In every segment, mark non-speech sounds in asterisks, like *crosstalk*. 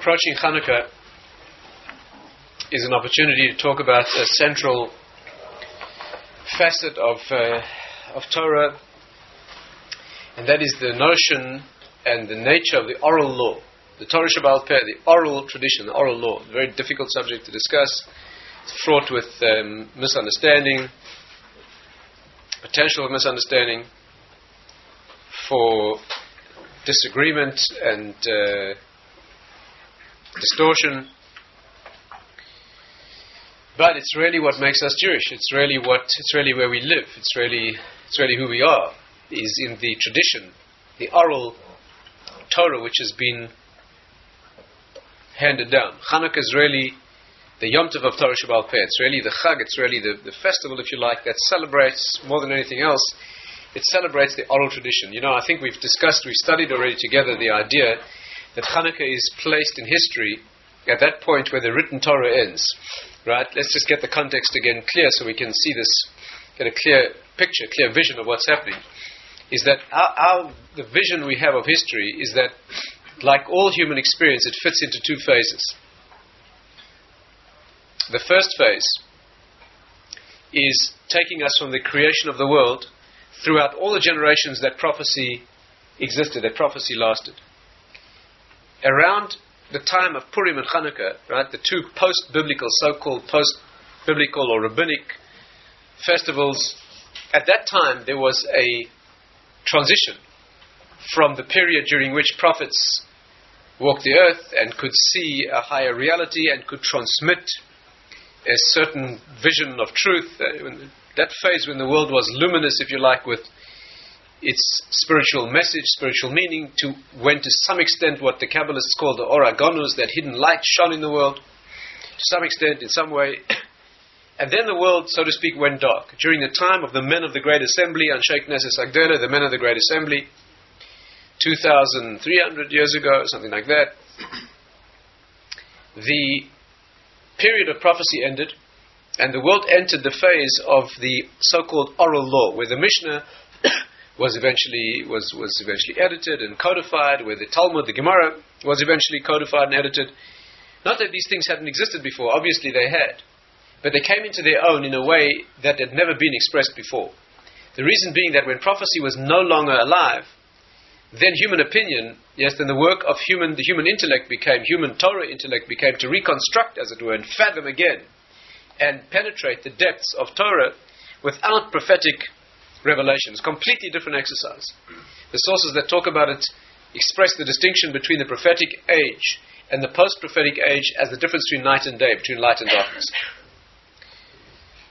approaching Hanukkah is an opportunity to talk about a central facet of, uh, of Torah, and that is the notion and the nature of the oral law. The Torah Shebaal Peh, the oral tradition, the oral law. A very difficult subject to discuss. It's fraught with um, misunderstanding, potential of misunderstanding, for disagreement and uh, distortion. But it's really what makes us Jewish. It's really what it's really where we live. It's really it's really who we are. Is in the tradition, the oral Torah which has been handed down. Hanukkah is really the Yom Tov of Torah Shebaal Peh. It's really the Chag. It's really the, the festival, if you like, that celebrates more than anything else. It celebrates the oral tradition. You know, I think we've discussed, we've studied already together the idea that Hanukkah is placed in history at that point where the written Torah ends. Right? Let's just get the context again clear so we can see this, get a clear picture, clear vision of what's happening. Is that our, our the vision we have of history is that, like all human experience, it fits into two phases. The first phase is taking us from the creation of the world throughout all the generations that prophecy existed, that prophecy lasted around the time of Purim and Hanukkah, right, the two post-biblical, so-called post-biblical or rabbinic festivals, at that time there was a transition from the period during which prophets walked the earth and could see a higher reality and could transmit a certain vision of truth. Uh, that phase when the world was luminous, if you like, with its spiritual message, spiritual meaning, to when to some extent what the Kabbalists call the Or HaGanuz, that hidden light shone in the world, to some extent, in some way. *coughs* and then the world, so to speak, went dark. During the time of the men of the Great Assembly, Anshe Knesset HaGedolah, the men of the Great Assembly, 2,300 years ago, something like that, the period of prophecy ended, and the world entered the phase of the so-called oral law, where the Mishnah was eventually was, was eventually edited and codified, where the Talmud, the Gemara, was eventually codified and edited. Not that these things hadn't existed before, obviously they had, but they came into their own in a way that had never been expressed before. The reason being that when prophecy was no longer alive, then human opinion, yes, then the work of human, the human intellect became, human Torah intellect became to reconstruct, as it were, and fathom again, and penetrate the depths of Torah without prophetic revelation. It's a completely different exercise. The sources that talk about it express the distinction between the prophetic age and the post prophetic age as the difference between night and day, between light and darkness.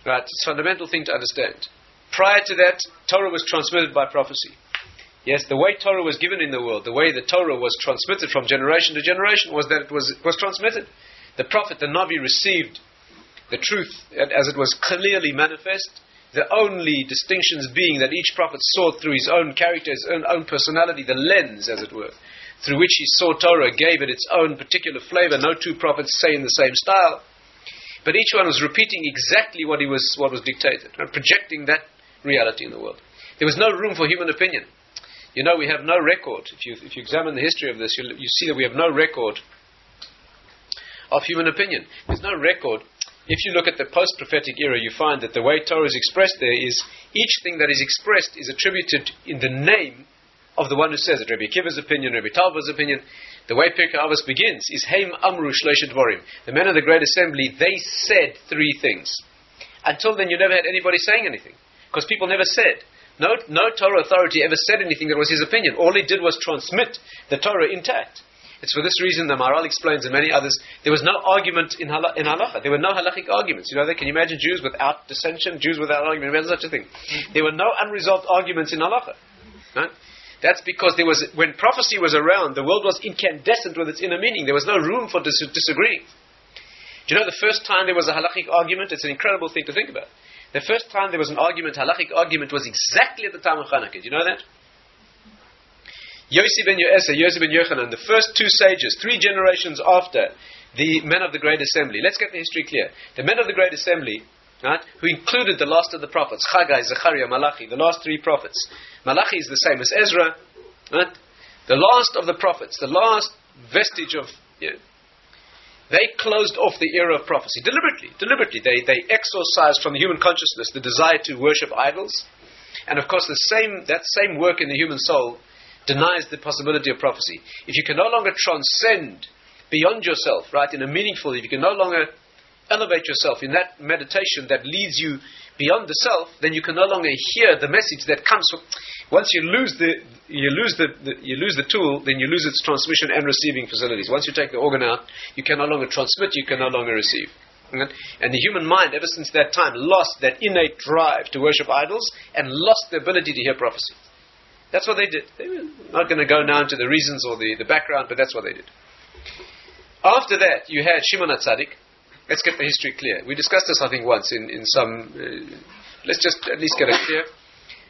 Right? It's a fundamental thing to understand. Prior to that, Torah was transmitted by prophecy. Yes, the way Torah was given in the world, the way the Torah was transmitted from generation to generation was that it was, was transmitted. The prophet, the Navi, received the truth as it was clearly manifest the only distinctions being that each prophet saw through his own character, his own, own personality, the lens, as it were, through which he saw Torah, gave it its own particular flavor. No two prophets say in the same style, but each one was repeating exactly what he was, what was dictated, and projecting that reality in the world. There was no room for human opinion. You know, we have no record. If you, if you examine the history of this, you you see that we have no record of human opinion. There's no record if you look at the post prophetic era, you find that the way Torah is expressed there is each thing that is expressed is attributed in the name of the one who says it. Rabbi Akiva's opinion, Rabbi Tarfon's opinion. The way Pirkei Avos begins is Haim Amru Shleisha Dvorim. The men of the Great Assembly, they said three things. Until then, you never had anybody saying anything. Because people never said. No, no Torah authority ever said anything that was his opinion. All he did was transmit the Torah intact. It's for this reason the Maharal explains and many others, there was no argument in, hala, in halacha. There were no halachic arguments. You know that? Can you imagine Jews without dissension, Jews without argument? Imagine such a thing. There were no unresolved arguments in halacha. Right? That's because there was, when prophecy was around, the world was incandescent with its inner meaning. There was no room for dis- disagreeing. Do you know the first time there was a halachic argument? It's an incredible thing to think about. The first time there was an argument, halachic argument, was exactly at the time of Hanukkah. Do you know that? Yossi ben Yoezer, ben Yochanan, the first two sages, three generations after the men of the Great Assembly. Let's get the history clear. The men of the Great Assembly, right, who included the last of the prophets, Haggai, Zechariah, Malachi, the last three prophets. Malachi is the same as Ezra, right? The last of the prophets, the last vestige of Yeah. They closed off the era of prophecy deliberately. Deliberately, they they exorcised from the human consciousness the desire to worship idols, and of course, the same that same work in the human soul denies the possibility of prophecy. If you can no longer transcend beyond yourself, right, in a meaningful, if you can no longer elevate yourself in that meditation that leads you beyond the self, then you can no longer hear the message that comes from. Once you lose the you lose the, the, you lose the tool, then you lose its transmission and receiving facilities. Once you take the organ out, you can no longer transmit, you can no longer receive. And the human mind, ever since that time, lost that innate drive to worship idols and lost the ability to hear prophecy. That's what they did. They were not going to go now into the reasons or the, the background, but that's what they did. After that, you had Shimon HaTzadik, Let's get the history clear. We discussed this, I think, once in, in some. Uh, let's just at least get it clear.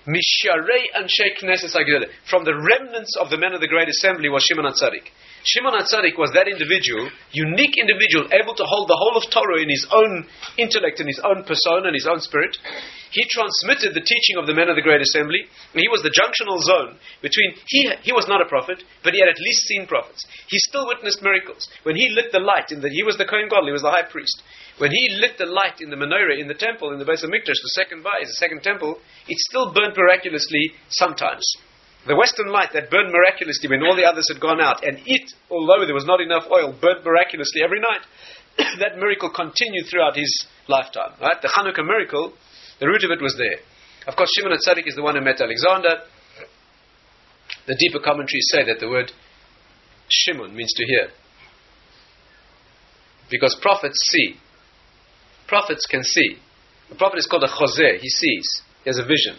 Misharei Anshe Knesset From the remnants of the men of the Great Assembly was Shimon HaTzadik. Shimon HaTzadik was that individual, unique individual, able to hold the whole of Torah in his own intellect, in his own persona, in his own spirit. He transmitted the teaching of the men of the Great Assembly, and he was the junctional zone between, he, he was not a prophet, but he had at least seen prophets. He still witnessed miracles. When he lit the light, in the, he was the Kohen Gadol, he was the high priest. When he lit the light in the menorah, in the temple, in the Beis HaMikdash, the second bayis, the second temple, it still burnt miraculously sometimes. The western light that burned miraculously when all the others had gone out, and it, although there was not enough oil, burnt miraculously every night. *coughs* that miracle continued throughout his lifetime. Right? The Hanukkah miracle the root of it was there. Of course, Shimon HaTzadik is the one who met Alexander. The deeper commentaries say that the word Shimon means to hear. Because prophets see. Prophets can see. A prophet is called a chozeh. He sees. He has a vision.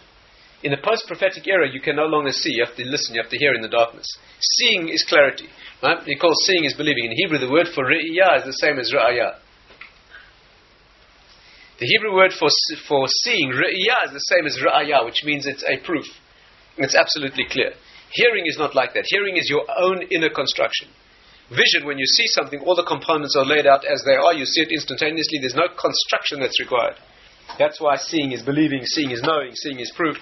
In the post-prophetic era, you can no longer see. You have to listen. You have to hear in the darkness. Seeing is clarity. Right? He calls seeing is believing. In Hebrew, the word for re'iyah is the same as ra'ayah. The Hebrew word for, for seeing, re'iyah, is the same as ra'ayah, which means it's a proof. It's absolutely clear. Hearing is not like that. Hearing is your own inner construction. Vision, when you see something, all the components are laid out as they are. You see it instantaneously. There's no construction that's required. That's why seeing is believing, seeing is knowing, seeing is proof.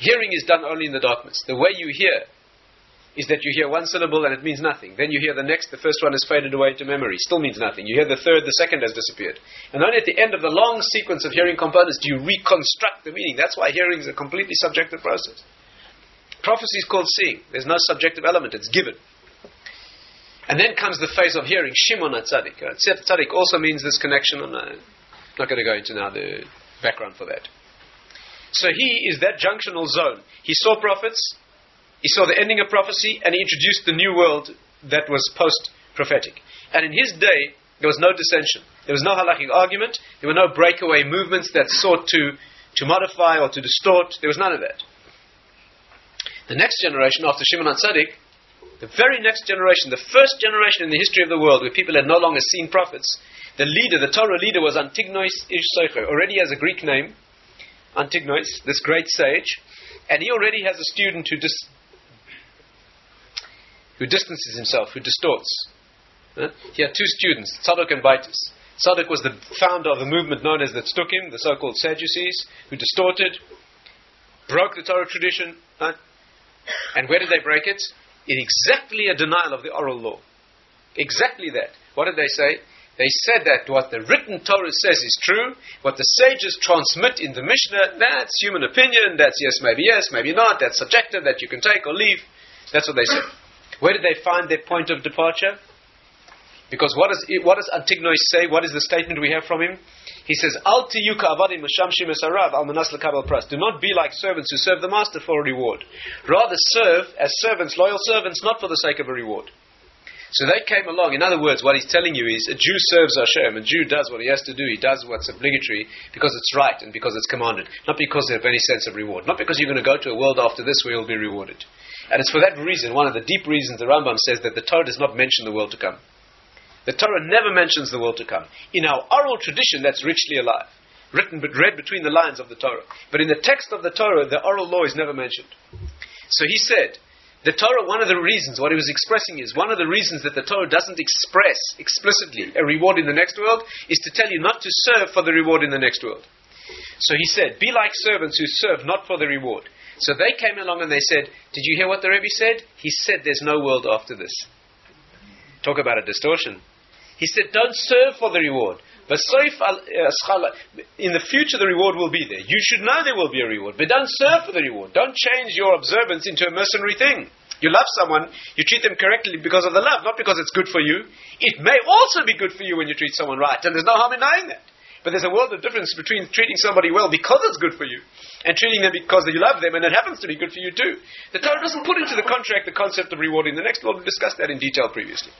Hearing is done only in the darkness. The way you hear is that you hear one syllable and it means nothing. Then you hear the next, the first one has faded away to memory, still means nothing. You hear the third, the second has disappeared. And only at the end of the long sequence of hearing components do you reconstruct the meaning. That's why hearing is a completely subjective process. Prophecy is called seeing. There's no subjective element, it's given. And then comes the phase of hearing, Shimon Tzadik. Uh, Tzadik also means this connection. I'm not, not going to go into now the background for that. So he is that junctional zone. He saw prophets, he saw the ending of prophecy and he introduced the new world that was post prophetic. And in his day, there was no dissension. There was no halachic argument. There were no breakaway movements that sought to, to modify or to distort. There was none of that. The next generation after Shimon HaTzadik, the very next generation, the first generation in the history of the world where people had no longer seen prophets, the leader, the Torah leader was Antigonos Ish already has a Greek name, Antigonos, this great sage, and he already has a student who dis- who distances himself, who distorts. He had two students, Tzadok and Baitis. Tzadok was the founder of the movement known as the Tzdukim, the so-called Sadducees, who distorted, broke the Torah tradition. Right? And where did they break it? In exactly a denial of the oral law. Exactly that. What did they say? They said that what the written Torah says is true, what the sages transmit in the Mishnah, that's human opinion, that's yes, maybe yes, maybe not, that's subjective, that you can take or leave. That's what they said. Where did they find their point of departure? Because what does, what does Antigonos say? What is the statement we have from him? He says, Al pras. Do not be like servants who serve the master for a reward. Rather serve as servants, loyal servants, not for the sake of a reward. So they came along. In other words, what he's telling you is a Jew serves Hashem. A Jew does what he has to do. He does what's obligatory because it's right and because it's commanded. Not because they have any sense of reward. Not because you're going to go to a world after this where you'll be rewarded. And it's for that reason, one of the deep reasons the Rambam says that the Torah does not mention the world to come. The Torah never mentions the world to come. In our oral tradition, that's richly alive, written but read between the lines of the Torah. But in the text of the Torah, the oral law is never mentioned. So he said, the Torah, one of the reasons, what he was expressing is, one of the reasons that the Torah doesn't express explicitly a reward in the next world is to tell you not to serve for the reward in the next world. So he said, Be like servants who serve not for the reward. So they came along and they said, Did you hear what the Rebbe said? He said there's no world after this. talk about a distortion. He said, don't serve for the reward. But uh, in the future, the reward will be there. You should know there will be a reward, but don't serve for the reward. Don't change your observance into a mercenary thing. You love someone, you treat them correctly because of the love, not because it's good for you. It may also be good for you when you treat someone right, and there's no harm in knowing that. But there's a world of difference between treating somebody well because it's good for you and treating them because you love them and it happens to be good for you too. The Torah doesn't put into the contract the concept of rewarding. The next one we discussed that in detail previously.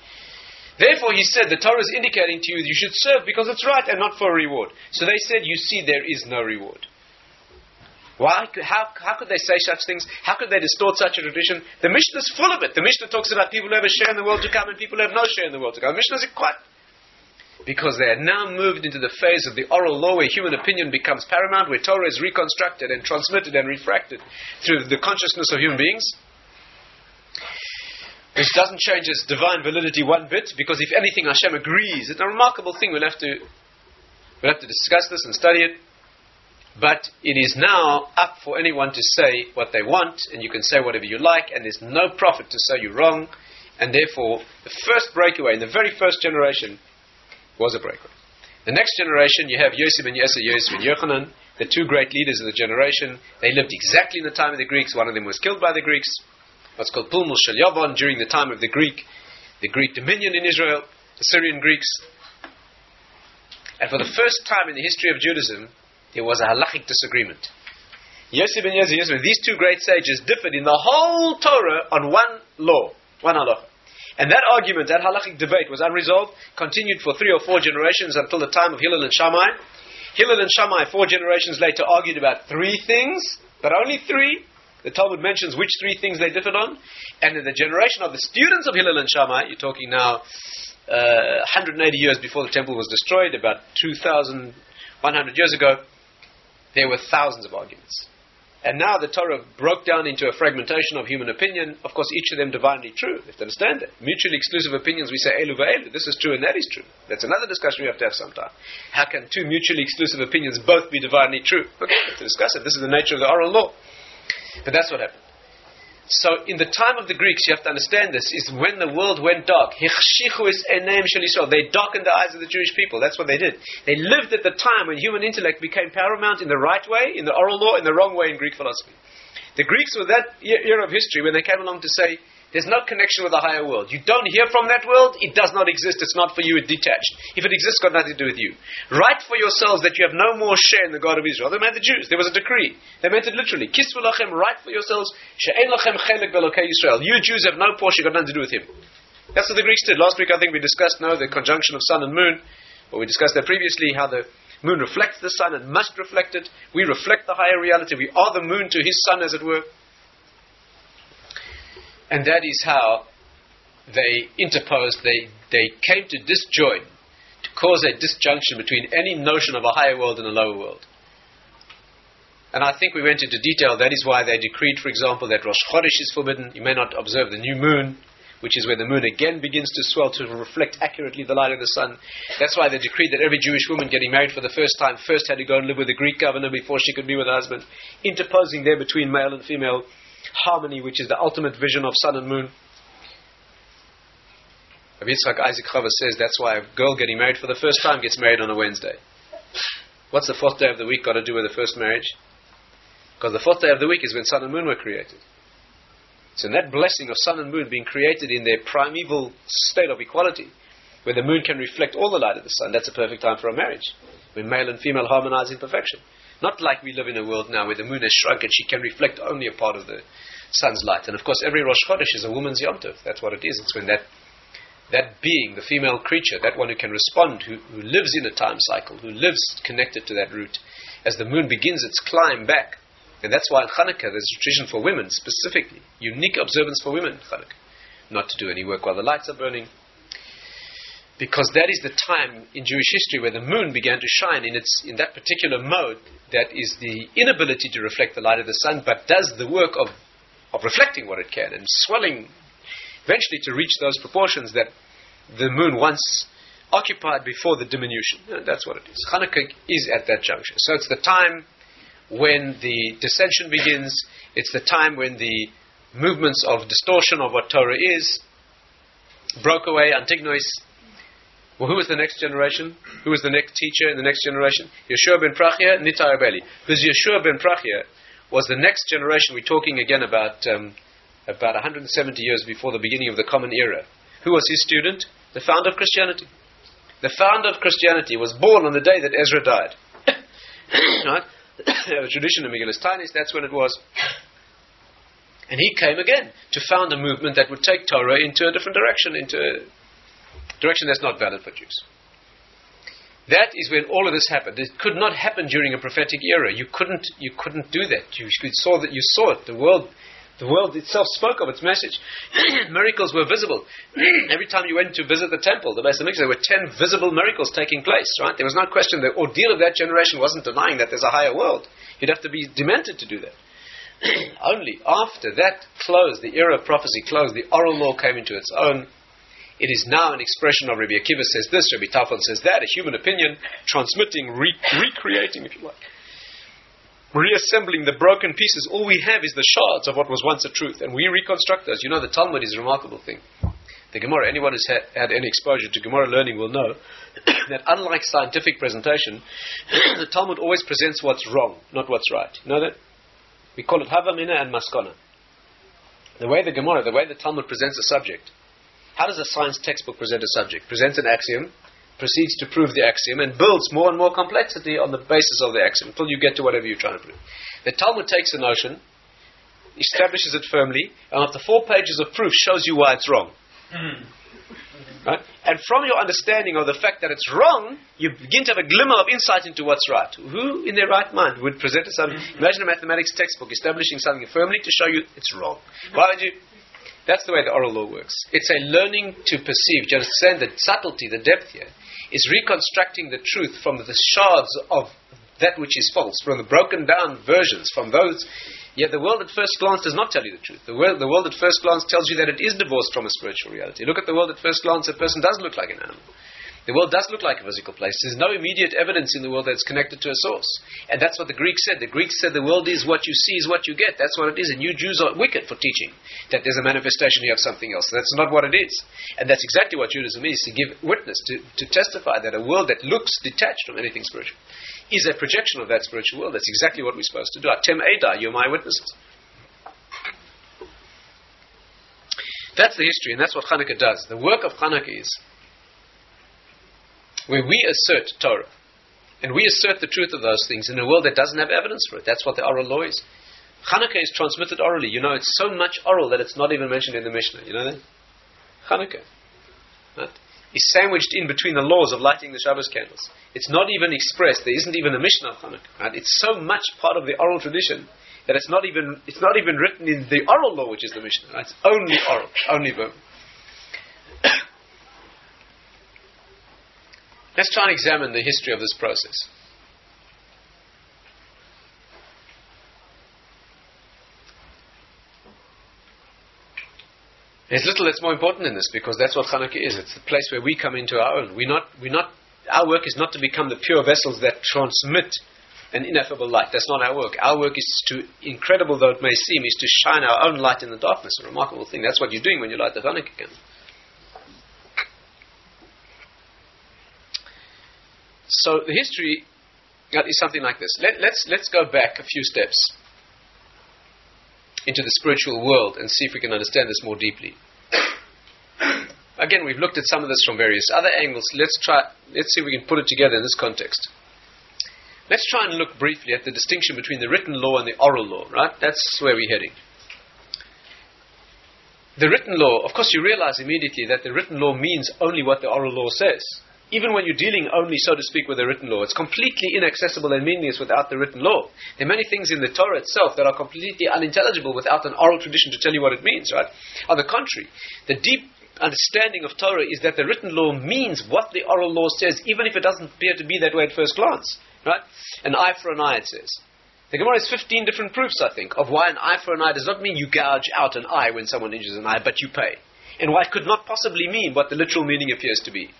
Therefore, he said the Torah is indicating to you that you should serve because it's right and not for a reward. So they said, You see, there is no reward. Why? How, how could they say such things? How could they distort such a tradition? The Mishnah is full of it. The Mishnah talks about people who have a share in the world to come and people who have no share in the world to come. The Mishnah is quite. Because they are now moved into the phase of the oral law where human opinion becomes paramount, where Torah is reconstructed and transmitted and refracted through the consciousness of human beings which doesn't change its divine validity one bit, because if anything, Hashem agrees. It's a remarkable thing. We'll have to, we'll have to discuss this and study it. But it is now up for anyone to say what they want, and you can say whatever you like, and there's no prophet to say you're wrong. And therefore, the first breakaway in the very first generation was a breakaway. The next generation, you have Yosef and Yosef, Yosef and Yochanan, the two great leaders of the generation. They lived exactly in the time of the Greeks. One of them was killed by the Greeks what's called Pulmus Shel Yavon during the time of the Greek, the Greek dominion in Israel, the Syrian Greeks. And for the first time in the history of Judaism, there was a halachic disagreement. Yosef and Yosef, Yosef, these two great sages differed in the whole Torah on one law, one halacha. And that argument, that halachic debate was unresolved, continued for three or four generations until the time of Hillel and Shammai. Hillel and Shammai, four generations later, argued about three things, but only three. The Talmud mentions which three things they differed on. And in the generation of the students of Hillel and Shammai, you're talking now uh, 180 years before the temple was destroyed, about 2,100 years ago, there were thousands of arguments. And now the Torah broke down into a fragmentation of human opinion, of course, each of them divinely true. You have to understand it. Mutually exclusive opinions, we say elu va'elu. This is true and that is true. That's another discussion we have to have sometime. How can two mutually exclusive opinions both be divinely true? Okay, we have to discuss it. This is the nature of the oral law. But that's what happened. So, in the time of the Greeks, you have to understand this, is when the world went dark. They darkened the eyes of the Jewish people. That's what they did. They lived at the time when human intellect became paramount in the right way, in the oral law, in the wrong way in Greek philosophy. The Greeks were that era of history when they came along to say, there's no connection with the higher world. You don't hear from that world, it does not exist, it's not for you, it's detached. If it exists, it's got nothing to do with you. Write for yourselves that you have no more share in the God of Israel. They meant the Jews. There was a decree. They meant it literally. Kisvu lachem, write for yourselves, she'en lachem chelek Yisrael. You Jews have no portion, you've got nothing to do with him. That's what the Greeks did. Last week I think we discussed now the conjunction of sun and moon, or we discussed that previously, how the moon reflects the sun and must reflect it. We reflect the higher reality. We are the moon to his sun, as it were. And that is how they interposed, they, they came to disjoin, to cause a disjunction between any notion of a higher world and a lower world. And I think we went into detail. That is why they decreed, for example, that Rosh Chodesh is forbidden. You may not observe the new moon, which is where the moon again begins to swell to reflect accurately the light of the sun. That's why they decreed that every Jewish woman getting married for the first time first had to go and live with a Greek governor before she could be with her husband, interposing there between male and female harmony, which is the ultimate vision of sun and moon. Rabbi Yitzchak Isaac Chaver says that's why a girl getting married for the first time gets married on a Wednesday. What's the fourth day of the week got to do with the first marriage? Because the fourth day of the week is when sun and moon were created. So in that blessing of sun and moon being created in their primeval state of equality, where the moon can reflect all the light of the sun, that's a perfect time for a marriage. When male and female harmonize in perfection. Not like we live in a world now where the moon has shrunk and she can reflect only a part of the sun's light. And of course, every Rosh Chodesh is a woman's Yom Tov. That's what it is. It's when that that being, the female creature, that one who can respond, who, who lives in a time cycle, who lives connected to that root, as the moon begins its climb back. And that's why in Hanukkah there's a tradition for women specifically, unique observance for women in Hanukkah. Not to do any work while the lights are burning, because that is the time in Jewish history where the moon began to shine in its in that particular mode that is the inability to reflect the light of the sun, but does the work of of reflecting what it can and swelling eventually to reach those proportions that the moon once occupied before the diminution. that's what it is. Hanukkah is at that juncture. So it's the time when the dissension begins, it's the time when the movements of distortion of what Torah is broke away, Antigonos. Well, who was the next generation? Who was the next teacher in the next generation? Yeshua ben Prachia, Nita Arbeli. Because Yeshua ben Prachia was the next generation. We're talking again about um, about 170 years before the beginning of the Common Era. Who was his student? The founder of Christianity. The founder of Christianity was born on the day that Ezra died. *coughs* right? *coughs* the tradition of Megillus Taanis, that's when it was. And he came again to found a movement that would take Torah into a different direction, into a direction that's not valid for Jews. That is when all of this happened. It could not happen during a prophetic era. You couldn't, you couldn't do that. You, saw that. You saw it. The world, the world itself spoke of its message. *clears throat* miracles were visible. *clears throat* Every time you went to visit the temple, the Beis Hamikdash, there were ten visible miracles taking place. Right? There was no question. The ordeal of that generation wasn't denying that there's a higher world. You'd have to be demented to do that. *clears throat* Only after that closed, the era of prophecy closed, the oral law came into its own. It is now an expression of Rabbi Akiva says this, Rabbi Tarfon says that, a human opinion, transmitting, re- recreating, if you like. Reassembling the broken pieces, all we have is the shards of what was once a truth, and we reconstruct those. You know, the Talmud is a remarkable thing. The Gemara, anyone who's had, had any exposure to Gemara learning will know *coughs* that unlike scientific presentation, *coughs* the Talmud always presents what's wrong, not what's right. You know that? We call it Havamina and Maskana. The way the Gemara, the way the Talmud presents a subject. How does a science textbook present a subject? Presents an axiom, proceeds to prove the axiom, and builds more and more complexity on the basis of the axiom until you get to whatever you're trying to prove. The Talmud takes a notion, establishes it firmly, and after four pages of proof shows you why it's wrong. Mm. Right? And from your understanding of the fact that it's wrong, you begin to have a glimmer of insight into what's right. Who in their right mind would present something? Imagine a mathematics textbook establishing something firmly to show you it's wrong. Why would you? That's the way the oral law works. It's a learning to perceive. You understand the subtlety, the depth here? Is reconstructing the truth from the shards of that which is false, from the broken down versions, from those Yet the world at first glance does not tell you the truth. The world, the world at first glance tells you that it is divorced from a spiritual reality. Look at the world at first glance, a person does look like an animal. The world does look like a physical place. There's no immediate evidence in the world that's connected to a source. And that's what the Greeks said. The Greeks said the world is what you see is what you get. That's what it is. And you Jews are wicked for teaching that there's a manifestation here of something else. That's not what it is. And that's exactly what Judaism is to give witness, to, to testify that a world that looks detached from anything spiritual is a projection of that spiritual world. That's exactly what we're supposed to do. Atem Eda, you're my witnesses. That's the history, and that's what Hanukkah does. The work of Hanukkah is where we assert Torah, and we assert the truth of those things in a world that doesn't have evidence for it. That's what the oral law is. Hanukkah is transmitted orally. You know, it's so much oral that it's not even mentioned in the Mishnah. You know that? Hanukkah. Right? is sandwiched in between the laws of lighting the Shabbos candles. It's not even expressed. There isn't even a Mishnah of Hanukkah. Right? It's so much part of the oral tradition that it's not even it's not even written in the oral law, which is the Mishnah. Right? It's only oral, only verbal. Let's try and examine the history of this process. There's little that's more important in this because that's what Hanukkah is. It's the place where we come into our own. We're not, we're not, our work is not to become the pure vessels that transmit an ineffable light. That's not our work. Our work is to, incredible though it may seem, is to shine our own light in the darkness. A remarkable thing. That's what you're doing when you light the Hanukkah candle. So the history is something like this. Let, let's, let's go back a few steps into the spiritual world and see if we can understand this more deeply. Again, we've looked at some of this from various other angles. Let's try. Let's see if we can put it together in this context. Let's try and look briefly at the distinction between the written law and the oral law. Right? That's where we're heading. The written law, of course, you realize immediately that the written law means only what the oral law says even when you're dealing only, so to speak, with the written law, it's completely inaccessible and meaningless without the written law. There are many things in the Torah itself that are completely unintelligible without an oral tradition to tell you what it means, right? On the contrary, the deep understanding of Torah is that the written law means what the oral law says, even if it doesn't appear to be that way at first glance, right? An eye for an eye, it says. The Gemara has 15 different proofs, I think, of why an eye for an eye does not mean you gouge out an eye when someone injures an eye, but you pay. And why it could not possibly mean what the literal meaning appears to be.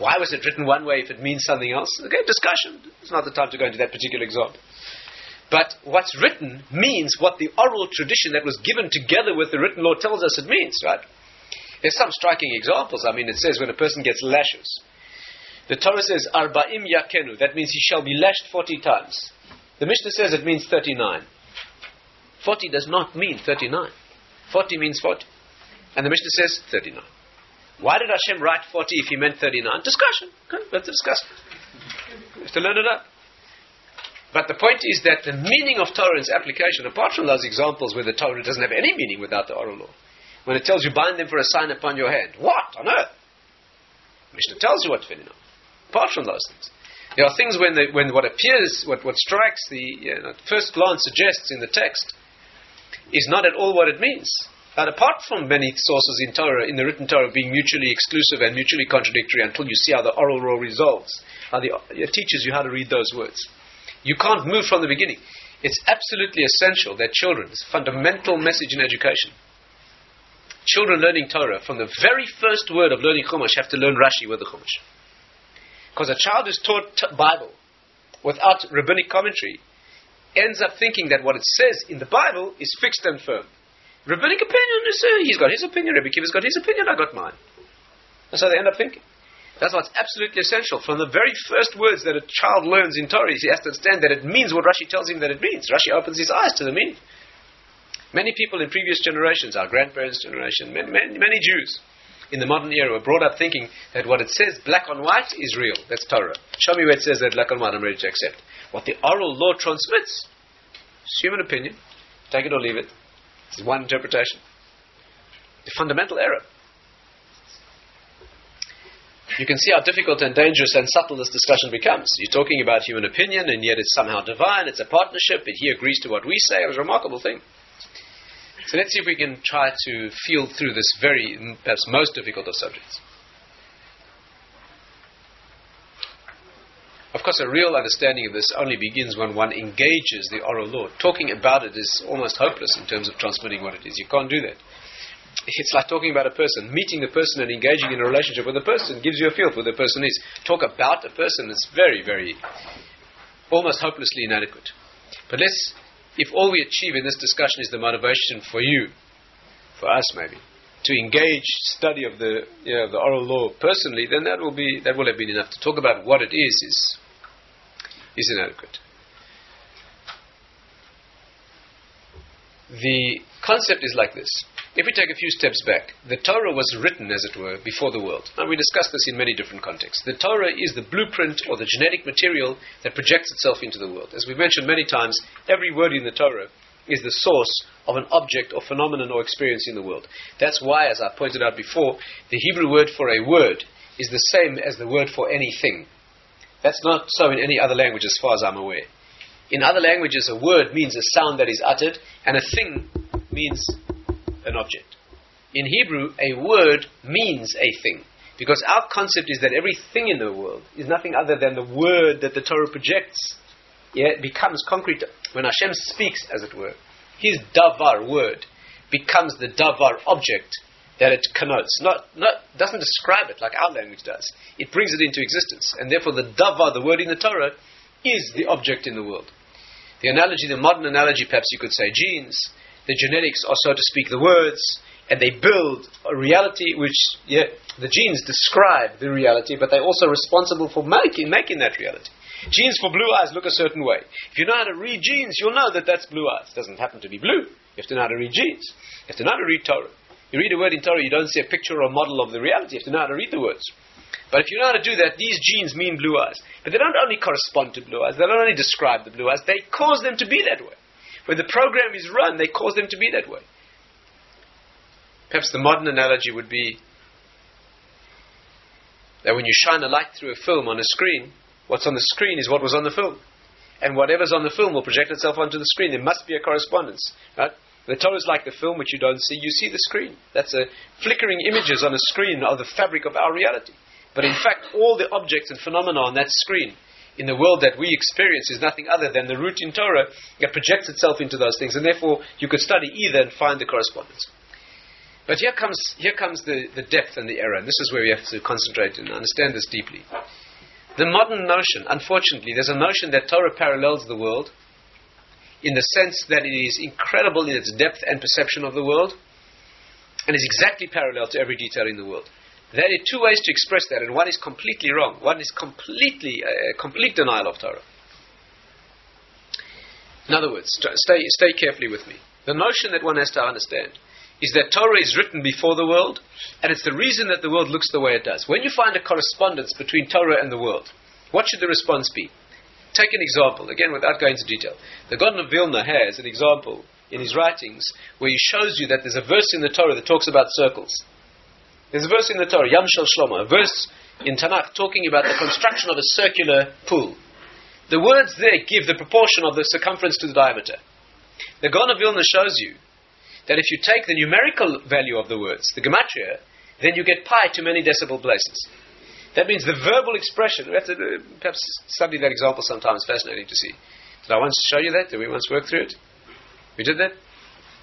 Why was it written one way if it means something else? Okay, discussion. It's not the time to go into that particular example. But what's written means what the oral tradition that was given together with the written law tells us it means, right? There's some striking examples. I mean, it says when a person gets lashes, the Torah says, Arba'im yakenu. That means he shall be lashed 40 times. The Mishnah says it means 39. 40 does not mean 39. 40 means 40. And the Mishnah says 39. Why did Hashem write 40 if he meant 39? Discussion. Okay, let's discuss. We have to learn it up. But the point is that the meaning of Torah and its application, apart from those examples where the Torah doesn't have any meaning without the oral law, when it tells you bind them for a sign upon your hand, what on earth? Mishnah tells you what tefillin are. Apart from those things, there are things when the, when what appears, what what strikes the you know, first glance suggests in the text, is not at all what it means. And apart from many sources in Torah, in the written Torah, being mutually exclusive and mutually contradictory, until you see how the oral law resolves, how the, it teaches you how to read those words. You can't move from the beginning. It's absolutely essential that children, it's fundamental message in education. Children learning Torah, from the very first word of learning Chumash, have to learn Rashi with the Chumash. Because a child who's taught t- Bible without rabbinic commentary ends up thinking that what it says in the Bible is fixed and firm. Rabbinic opinion is, he's got his opinion, Rabbi Kiva's got his opinion, I got mine. That's how they end up thinking. That's what's absolutely essential. From the very first words that a child learns in Torah, he has to understand that it means what Rashi tells him that it means. Rashi opens his eyes to the meaning. Many people in previous generations, our grandparents' generation, many, many, many Jews in the modern era were brought up thinking that what it says black on white is real. That's Torah. Show me where it says that black on white, I'm ready to accept. What the oral law transmits, it's human opinion. Take it or leave it. It's one interpretation. The fundamental error. You can see how difficult and dangerous and subtle this discussion becomes. You're talking about human opinion, and yet it's somehow divine, it's a partnership, and he agrees to what we say. It was a remarkable thing. So let's see if we can try to feel through this very, perhaps most difficult of subjects. Of course, a real understanding of this only begins when one engages the oral law. Talking about it is almost hopeless in terms of transmitting what it is. You can't do that. It's like talking about a person. Meeting the person and engaging in a relationship with a person gives you a feel for who the person is. Talk about a person is very, very, almost hopelessly inadequate. But let's, if all we achieve in this discussion is the motivation for you, for us maybe, to engage study of the, you know, the oral law personally, then that will be that will have been enough. To talk about what it is is is inadequate. The concept is like this. If we take a few steps back, the Torah was written, as it were, before the world. And we discussed this in many different contexts. The Torah is the blueprint or the genetic material that projects itself into the world. As we've mentioned many times, every word in the Torah is the source of an object or phenomenon or experience in the world. That's why, as I pointed out before, the Hebrew word for a word is the same as the word for anything. That's not so in any other language as far as I'm aware. In other languages, a word means a sound that is uttered, and a thing means an object. In Hebrew, a word means a thing. Because our concept is that everything in the world is nothing other than the word that the Torah projects. Yeah, it becomes concrete. When Hashem speaks, as it were, his davar word becomes the davar object that it connotes. Not, not, doesn't describe it like our language does. It brings it into existence. And therefore, the davar, the word in the Torah, is the object in the world. The analogy, the modern analogy, perhaps you could say genes. The genetics are, so to speak, the words, and they build a reality which, yeah, the genes describe the reality, but they're also responsible for making, making that reality. Genes for blue eyes look a certain way. If you know how to read genes, you'll know that that's blue eyes. It doesn't happen to be blue. You have to know how to read genes. You have to know how to read Torah. You read a word in Torah, you don't see a picture or a model of the reality. You have to know how to read the words. But if you know how to do that, these genes mean blue eyes. But they don't only correspond to blue eyes, they don't only describe the blue eyes, they cause them to be that way. When the program is run, they cause them to be that way. Perhaps the modern analogy would be that when you shine a light through a film on a screen, what's on the screen is what was on the film. And whatever's on the film will project itself onto the screen. There must be a correspondence. Right? The Torah is like the film which you don't see, you see the screen. That's a flickering images on a screen of the fabric of our reality. But in fact, all the objects and phenomena on that screen in the world that we experience is nothing other than the root in Torah that projects itself into those things, and therefore you could study either and find the correspondence. But here comes, here comes the, the depth and the error, and this is where we have to concentrate and understand this deeply. The modern notion, unfortunately, there's a notion that Torah parallels the world in the sense that it is incredible in its depth and perception of the world, and is exactly parallel to every detail in the world. There are two ways to express that, and one is completely wrong. One is completely, uh, complete denial of Torah. In other words, stay, stay carefully with me. The notion that one has to understand is that Torah is written before the world, and it's the reason that the world looks the way it does. When you find a correspondence between Torah and the world, what should the response be? Take an example, again without going into detail. The Gaon of Vilna has an example in his writings where he shows you that there's a verse in the Torah that talks about circles. There's a verse in the Torah, Yam Shel Shlomo, a verse in Tanakh talking about the construction of a circular pool. The words there give the proportion of the circumference to the diameter. The Gaon of Vilna shows you that if you take the numerical value of the words, the gematria, then you get pi to many decimal places. That means the verbal expression. We have to uh, perhaps study that example sometime. It's fascinating to see. Did I once show you that? Did we once work through it? We did that?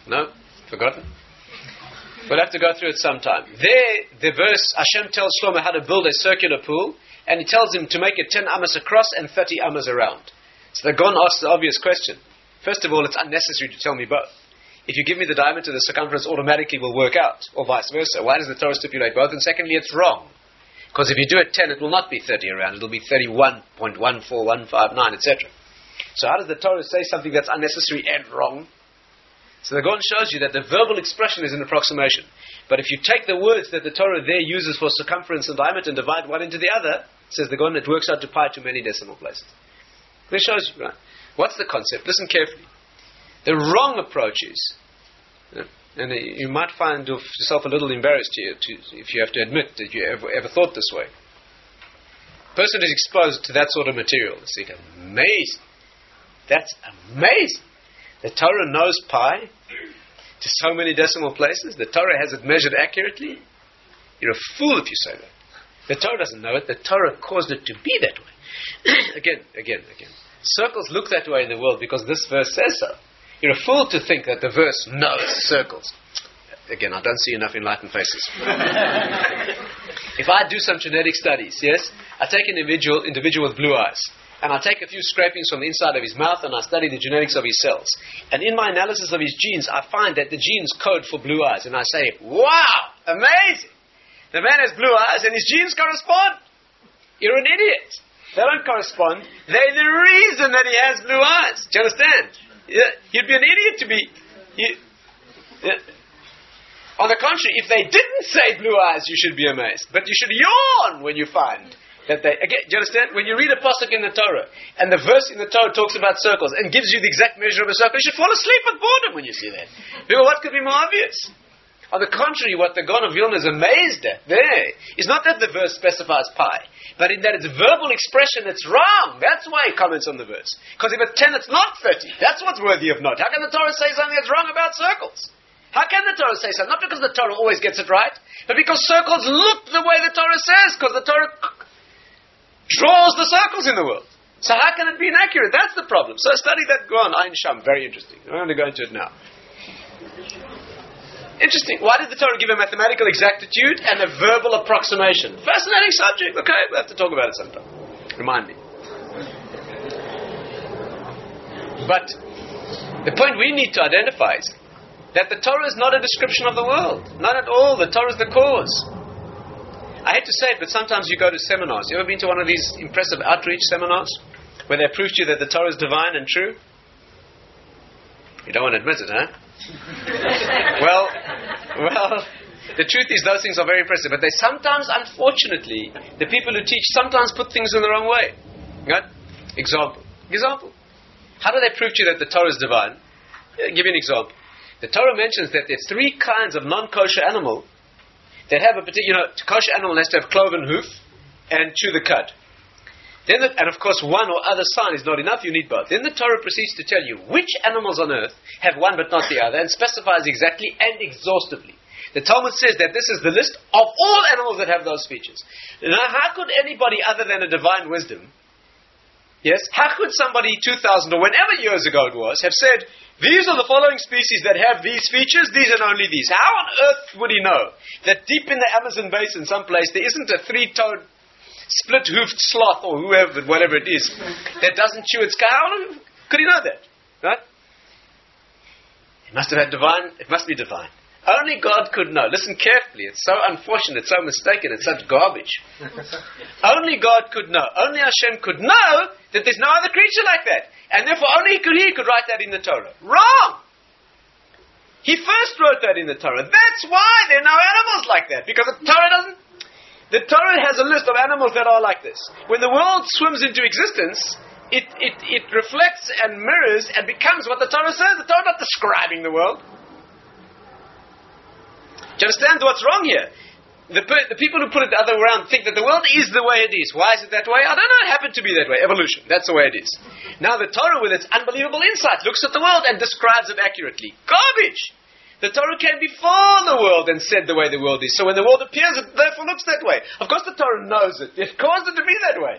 No? Forgotten? We'll have to go through it sometime. There, the verse, Hashem tells Shlomo how to build a circular pool, and he tells him to make it 10 amas across and 30 amas around. So the Gaon asks the obvious question. First of all, it's unnecessary to tell me both. If you give me the diameter, the circumference automatically will work out, or vice versa. Why does the Torah stipulate both? And secondly, it's wrong. Because if you do it 10, it will not be 30 around, it'll be 31.14159, etc. So how does the Torah say something that's unnecessary and wrong? So the Gaon shows you that the verbal expression is an approximation. But if you take the words that the Torah there uses for circumference and diameter and divide one into the other, says the Gaon, it works out to pi to many decimal places. This shows you, right? What's the concept? Listen carefully. The wrong approach is, and you might find yourself a little embarrassed here to, if you have to admit that you ever, ever thought this way. A Person is exposed to that sort of material. It's like amazing. That's amazing. The Torah knows pi to so many decimal places. The Torah has it measured accurately. You're a fool if you say that. The Torah doesn't know it. The Torah caused it to be that way. *clears throat* again, again, again. Circles look that way in the world because this verse says so. You're a fool to think that the verse knows circles. Again, I don't see enough enlightened faces. *laughs* if I do some genetic studies, yes, I take an individual, individual with blue eyes, and I take a few scrapings from the inside of his mouth and I study the genetics of his cells. And in my analysis of his genes, I find that the genes code for blue eyes, and I say, wow, amazing! The man has blue eyes and his genes correspond. You're an idiot. They don't correspond. They're the reason that he has blue eyes. Do you understand? You'd be an idiot to be. You. On the contrary, if they didn't say blue eyes, you should be amazed. But you should yawn when you find that they. Again, do you understand? When you read a pasuk in the Torah and the verse in the Torah talks about circles and gives you the exact measure of a circle, you should fall asleep with boredom when you see that. Because what could be more obvious? On the contrary, what the Gaon of Vilna is amazed at there is not that the verse specifies pi, but in that it's verbal expression that's wrong. That's why he comments on the verse. Because if it's 10, it's not 30. That's what's worthy of note. How can the Torah say something that's wrong about circles? How can the Torah say so? Not because the Torah always gets it right, but because circles look the way the Torah says, because the Torah draws the circles in the world. So how can it be inaccurate? That's the problem. So study that Gaon, Ein Sham, very interesting. I'm going to go into it now. Interesting. Why did the Torah give a mathematical exactitude and a verbal approximation? Fascinating subject. Okay, we'll have to talk about it sometime. Remind me. But the point we need to identify is that the Torah is not a description of the world. Not at all. The Torah is the cause. I hate to say it, but sometimes you go to seminars. You ever been to one of these impressive outreach seminars where they prove to you that the Torah is divine and true? You don't want to admit it, huh? *laughs* well, well, the truth is those things are very impressive, but they sometimes, unfortunately, the people who teach sometimes put things in the wrong way. Right? Example. Example. How do they prove to you that the Torah is divine? I'll give you an example. The Torah mentions that there's three kinds of non-kosher animal that have a particular, you know, kosher animal has to have cloven hoof and chew the cud. Then the, and of course, one or other sign is not enough, you need both. Then the Torah proceeds to tell you which animals on earth have one but not the other, and specifies exactly and exhaustively. The Talmud says that this is the list of all animals that have those features. Now, how could anybody other than a divine wisdom, yes, how could somebody 2,000 or whenever years ago it was, have said, these are the following species that have these features, these and only these? How on earth would he know that deep in the Amazon basin someplace there isn't a three-toed split hoofed sloth or whoever, whatever it is, that doesn't chew its cow. Could he know that? Right? It must have had divine, it must be divine. Only God could know. Listen carefully. It's so unfortunate, it's so mistaken, it's such garbage. *laughs* only God could know. Only Hashem could know that there's no other creature like that. And therefore only he could, he could write that in the Torah. Wrong! He first wrote that in the Torah. That's why there are no animals like that. Because the Torah doesn't the Torah has a list of animals that are like this. When the world swims into existence, it, it, it reflects and mirrors and becomes what the Torah says. The Torah is not describing the world. Do you understand what's wrong here? The, the people who put it the other way around think that the world is the way it is. Why is it that way? I don't know. It happened to be that way. Evolution. That's the way it is. Now the Torah, with its unbelievable insight, looks at the world and describes it accurately. Garbage! The Torah came before the world and said the way the world is. So when the world appears, it therefore looks that way. Of course, the Torah knows it. It caused it to be that way.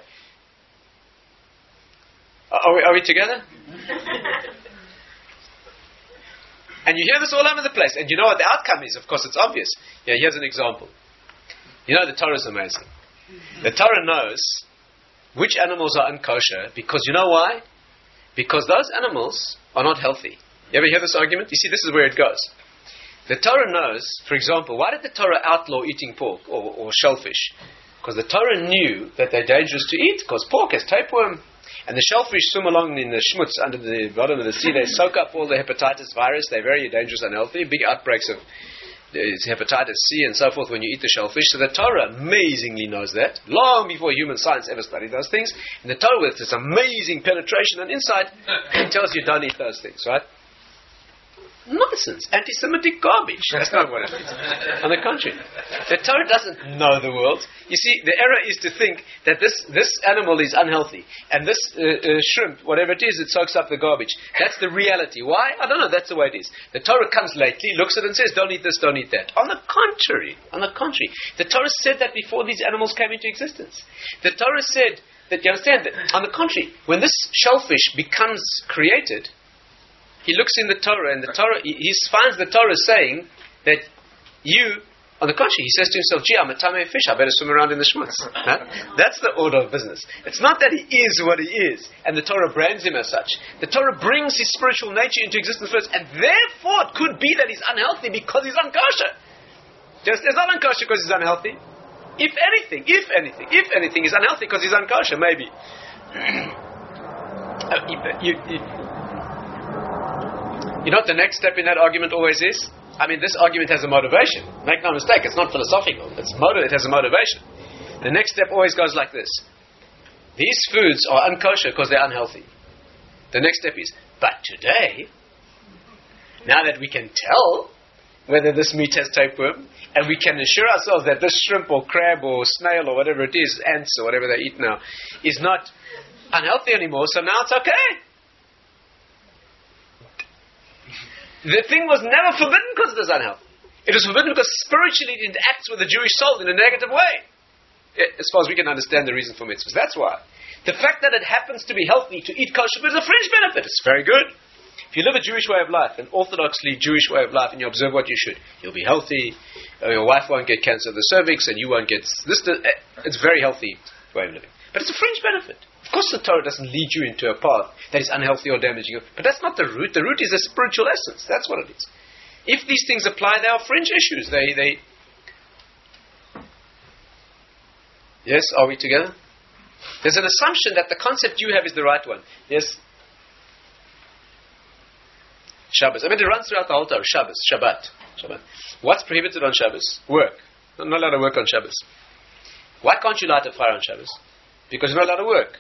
Are we, are we together? *laughs* And you hear this all over the place. And you know what the outcome is? Of course, it's obvious. Yeah, here's an example. You know, the Torah is amazing. The Torah knows which animals are unkosher because you know why? Because those animals are not healthy. You ever hear this argument? You see, this is where it goes. The Torah knows, for example, why did the Torah outlaw eating pork or, or shellfish? Because the Torah knew that they're dangerous to eat, because pork has tapeworm. And the shellfish swim along in the schmutz under the bottom of the sea. They soak up all the hepatitis virus. They're very dangerous and unhealthy. Big outbreaks of hepatitis C and so forth when you eat the shellfish. So the Torah amazingly knows that, long before human science ever studied those things. And the Torah, with its amazing penetration and insight, tells you don't eat those things, right? Nonsense. Anti Semitic garbage. That's not what it is. On the contrary. The Torah doesn't know the world. You see, the error is to think that this, this animal is unhealthy and this uh, uh, shrimp, whatever it is, it soaks up the garbage. That's the reality. Why? I don't know. That's the way it is. The Torah comes lately, looks at it and says, don't eat this, don't eat that. On the contrary. On the contrary. The Torah said that before these animals came into existence. The Torah said that, you understand, that on the contrary, when this shellfish becomes created, he looks in the Torah, and the Torah, he, finds the Torah saying that you, on the contrary, he says to himself, gee, I'm a tame fish, I better swim around in the schmutz. *laughs* That's the order of business. It's not that he is what he is, and the Torah brands him as such. The Torah brings his spiritual nature into existence first, and therefore it could be that he's unhealthy because he's unkosher. Just, it's not unkosher because he's unhealthy. If anything, if anything, if anything, he's unhealthy because he's unkosher, maybe. *clears throat* uh, you, you, you know what the next step in that argument always is? I mean, this argument has a motivation. Make no mistake, it's not philosophical. It's motiv- it has a motivation. The next step always goes like this. These foods are unkosher because they're unhealthy. The next step is, but today, now that we can tell whether this meat has tapeworm, and we can assure ourselves that this shrimp or crab or snail or whatever it is, ants or whatever they eat now, is not unhealthy anymore, so now it's okay. The thing was never forbidden because it was unhealthy. It was forbidden because spiritually it interacts with the Jewish soul in a negative way. As far as we can understand the reason for mitzvahs. That's why. The fact that it happens to be healthy to eat kosher is a fringe benefit. It's very good. If you live a Jewish way of life, an orthodoxly Jewish way of life, and you observe what you should, you'll be healthy, uh, your wife won't get cancer of the cervix, and you won't get this. Uh, it's a very healthy way of living. But it's a fringe benefit. Of course, the Torah doesn't lead you into a path that is unhealthy or damaging but that's not the root. The root is the spiritual essence. That's what it is. If these things apply, they are fringe issues. They, they. Yes, are we together? There's an assumption that the concept you have is the right one. Yes. Shabbos. I mean, it runs throughout the whole Torah. Shabbos, Shabbat, Shabbat. What's prohibited on Shabbos? Work. Not allowed to work on Shabbos. Why can't you light a fire on Shabbos? Because not allowed to work.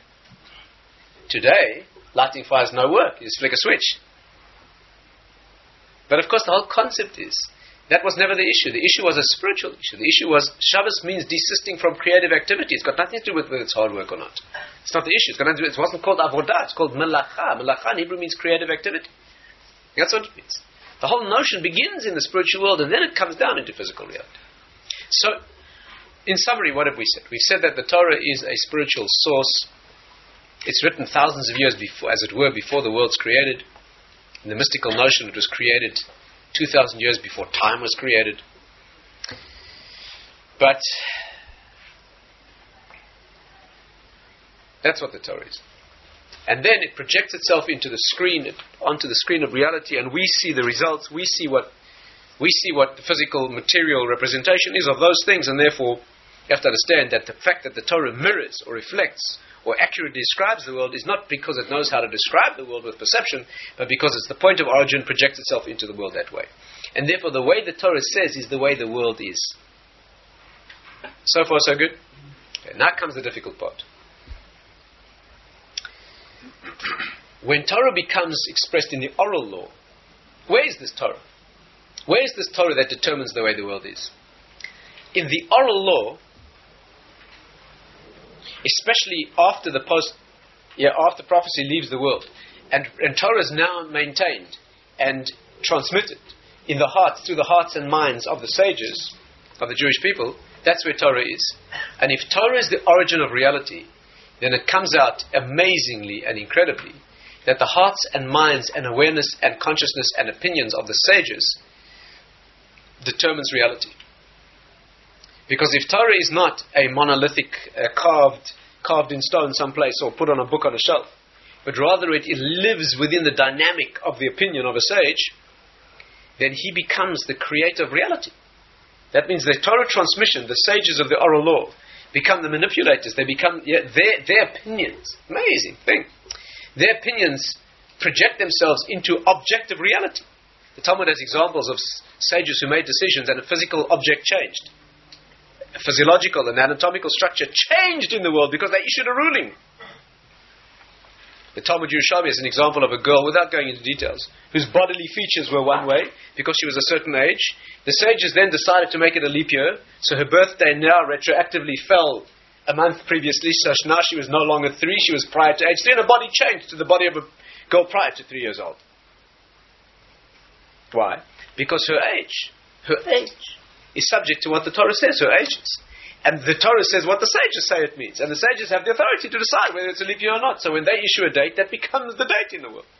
Today, lighting fires no work. You just flick a switch. But of course, the whole concept is that was never the issue. The issue was a spiritual issue. The issue was Shabbos means desisting from creative activity. It's got nothing to do with whether it's hard work or not. It's not the issue. It's got nothing to do, it wasn't called avodah. It's called melacha. Melacha in Hebrew means creative activity. That's what it means. The whole notion begins in the spiritual world and then it comes down into physical reality. So, in summary, what have we said? We've said that the Torah is a spiritual source it's written thousands of years before, as it were, before the world's created. In the mystical notion, it was created 2,000 years before time was created. But that's what the Torah is. And then it projects itself into the screen, onto the screen of reality, and we see the results. We see what We see what the physical, material representation is of those things, and therefore you have to understand that the fact that the Torah mirrors or reflects or accurately describes the world is not because it knows how to describe the world with perception, but because it's the point of origin projects itself into the world that way. And therefore, the way the Torah says is the way the world is. So far, so good? Okay, now comes the difficult part. When Torah becomes expressed in the oral law, where is this Torah? Where is this Torah that determines the way the world is? In the oral law, especially after the post, yeah, after prophecy leaves the world, and, and Torah is now maintained and transmitted in the hearts, through the hearts and minds of the sages, of the Jewish people, that's where Torah is. And if Torah is the origin of reality, then it comes out amazingly and incredibly that the hearts and minds and awareness and consciousness and opinions of the sages determines reality. Because if Torah is not a monolithic, uh, carved, carved in stone someplace or put on a book on a shelf, but rather it, it lives within the dynamic of the opinion of a sage, then he becomes the creator of reality. That means the Torah transmission, the sages of the oral law, become the manipulators. They become yeah, their, their opinions. Amazing thing. Their opinions project themselves into objective reality. The Talmud has examples of sages who made decisions and a physical object changed physiological and anatomical structure changed in the world because they issued a ruling. The Talmud Yerushalmi is an example of a girl, without going into details, whose bodily features were one way because she was a certain age. The sages then decided to make it a leap year, so her birthday now retroactively fell a month previously, so now she was no longer three, she was prior to age three, and her body changed to the body of a girl prior to three years old. Why? Because her age, her age is subject to what the Torah says, to her ages. And the Torah says what the sages say it means. And the sages have the authority to decide whether it's a leap year or not. So when they issue a date, that becomes the date in the world.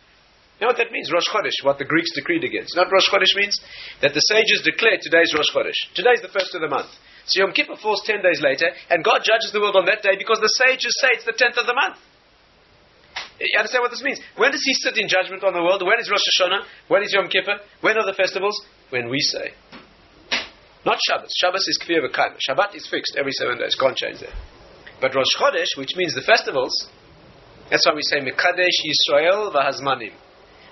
You know what that means? Rosh Chodesh, what the Greeks decreed against. What Rosh Chodesh means? That the sages declare today's Rosh Chodesh. Today's the first of the month. So Yom Kippur falls ten days later, and God judges the world on that day because the sages say it's the tenth of the month. You understand what this means? When does He sit in judgment on the world? When is Rosh Hashanah? When is Yom Kippur? When are the festivals? When we say. Not Shabbos. Shabbos is clear v'kaima. Shabbat is fixed every seven days. Can't change that. But Rosh Chodesh, which means the festivals, that's why we say Mekadesh Yisrael v'hazmanim.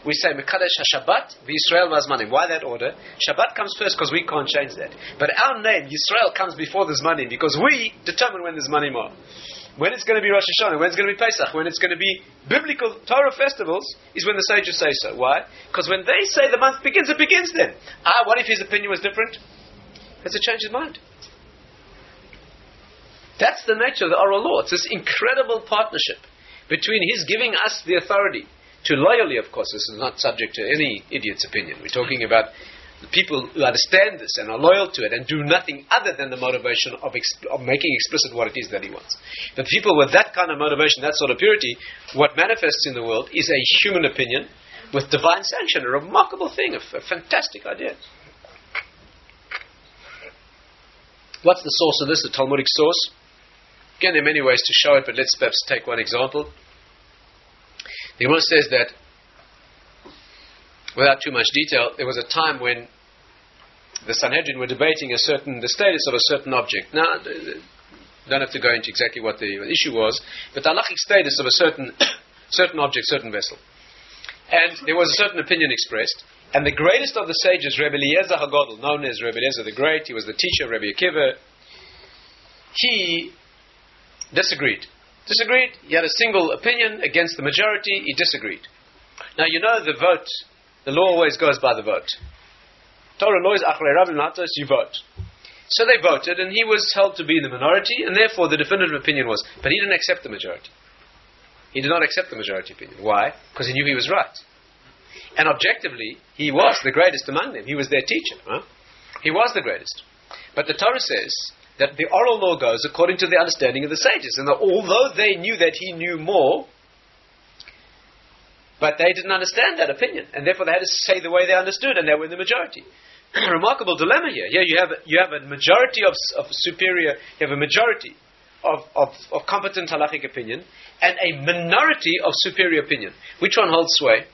We say Mekadesh HaShabbat v'Yisrael v'hazmanim. Why that order? Shabbat comes first because we can't change that. But our name, Yisrael, comes before the Zmanim because we determine when the Zmanim are. When it's going to be Rosh Hashanah, when it's going to be Pesach, when it's going to be biblical Torah festivals, is when the sages say so. Why? Because when they say the month begins, it begins then. Ah, what if his opinion was different? Has to change his mind. That's the nature of the oral law. It's this incredible partnership between his giving us the authority to loyally, of course, this is not subject to any idiot's opinion. We're talking about people who understand this and are loyal to it and do nothing other than the motivation of, exp- of making explicit what it is that he wants. But people with that kind of motivation, that sort of purity, what manifests in the world is a human opinion with divine sanction, a remarkable thing, a, f- a fantastic idea. What's the source of this, the Talmudic source? Again, there are many ways to show it, but let's perhaps take one example. The Gemara says that, without too much detail, there was a time when the Sanhedrin were debating a certain the status of a certain object. Now, don't have to go into exactly what the issue was, but the halachic status of a certain *coughs* certain object, certain vessel. And there was a certain opinion expressed, and the greatest of the sages, Rebbe Eliezer HaGadol, known as Rebbe Eliezer the Great, he was the teacher of Rebbe Akiva, he disagreed. Disagreed. He had a single opinion against the majority. He disagreed. Now you know the vote. The law always goes by the vote. Torah law is achrei you vote. So they voted, and he was held to be in the minority, and therefore the definitive opinion was. But he didn't accept the majority. He did not accept the majority opinion. Why? Because he knew he was right. And objectively, he was the greatest among them. He was their teacher. Huh? He was the greatest. But the Torah says that the oral law goes according to the understanding of the sages. And that although they knew that he knew more, but they didn't understand that opinion. And therefore they had to say the way they understood, and they were in the majority. a *clears throat* remarkable dilemma here. Here you have, you have a majority of, of superior, you have a majority of, of, of competent halachic opinion, and a minority of superior opinion. Which one holds sway?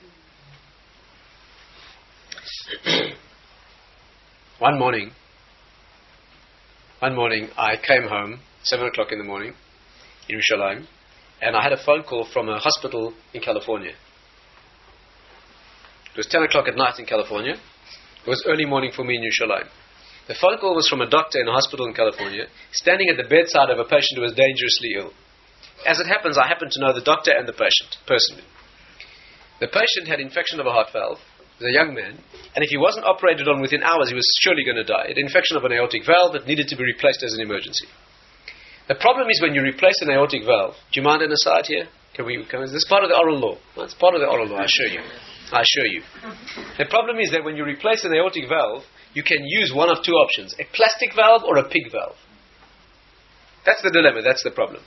*coughs* one morning, one morning I came home, 7 o'clock in the morning, in Yerushalayim, and I had a phone call from a hospital in California. It was 10 o'clock at night in California. It was early morning for me in Yerushalayim. The phone call was from a doctor in a hospital in California, standing at the bedside of a patient who was dangerously ill. As it happens, I happen to know the doctor and the patient personally. The patient had infection of a heart valve, a young man, and if he wasn't operated on within hours, he was surely going to die. An infection of an aortic valve that needed to be replaced as an emergency. The problem is when you replace an aortic valve. Do you mind an aside here? Can we? Can, this is part of the oral law. It's part of the oral law. I assure you. I assure you. The problem is that when you replace an aortic valve, you can use one of two options: a plastic valve or a pig valve. That's the dilemma. That's the problem.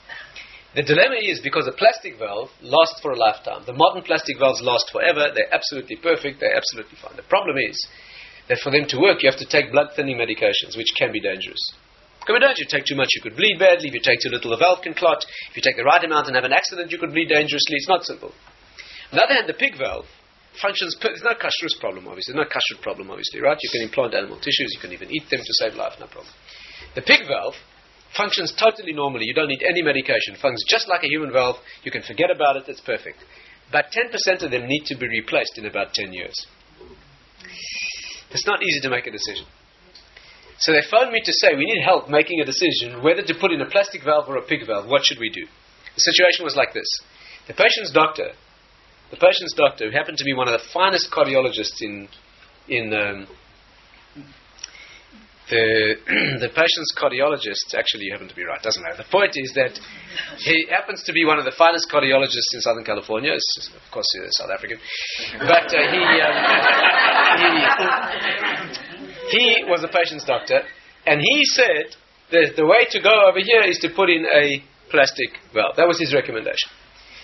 The dilemma is because a plastic valve lasts for a lifetime. The modern plastic valves last forever. They're absolutely perfect. They're absolutely fine. The problem is that for them to work, you have to take blood thinning medications, which can be dangerous. Can be dangerous. You take too much, you could bleed badly. If you take too little, the valve can clot. If you take the right amount and have an accident, you could bleed dangerously. It's not simple. On the other hand, the pig valve functions. Per- there's no kashrus problem, obviously. There's no kashrut problem, obviously, right? You can implant animal tissues. You can even eat them to save life. No problem. The pig valve functions totally normally. You don't need any medication. Functions just like a human valve. You can forget about it. It's perfect. But 10% of them need to be replaced in about 10 years. It's not easy to make a decision. So they phoned me to say, we need help making a decision whether to put in a plastic valve or a pig valve. What should we do? The situation was like this. The patient's doctor, the patient's doctor, who happened to be one of the finest cardiologists in, in um, the *clears throat* the patient's cardiologist actually happened to be right. Doesn't matter. The point is that he happens to be one of the finest cardiologists in Southern California. It's, of course, he's South African, but uh, he, um, he he was a patient's doctor, and he said that the way to go over here is to put in a plastic valve. That was his recommendation.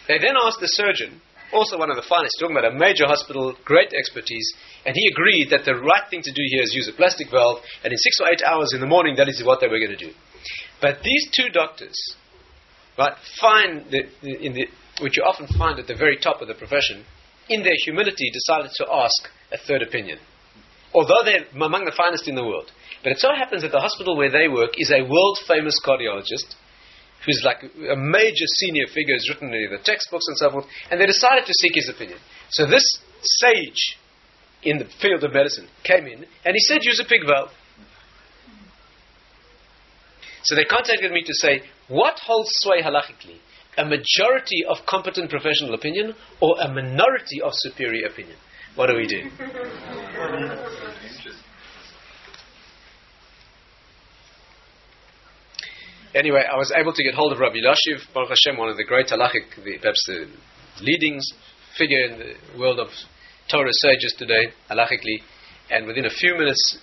They then asked the surgeon also one of the finest, talking about a major hospital, great expertise, and he agreed that the right thing to do here is use a plastic valve, and in six or eight hours in the morning, that is what they were going to do. But these two doctors, right, find that in the, which you often find at the very top of the profession, in their humility, decided to ask a third opinion. Although they're among the finest in the world. But it so happens that the hospital where they work is a world famous cardiologist who's like a major senior figure, has written in the textbooks and so forth, and they decided to seek his opinion. So this sage in the field of medicine came in and he said, use a pig valve. So they contacted me to say, what holds sway halachically? A majority of competent professional opinion or a minority of superior opinion? What do we do? *laughs* Anyway, I was able to get hold of Rabbi Elyashiv, Baruch Hashem, one of the great halachic, the, perhaps the leading figure in the world of Torah sages today, halachically, and within a few minutes,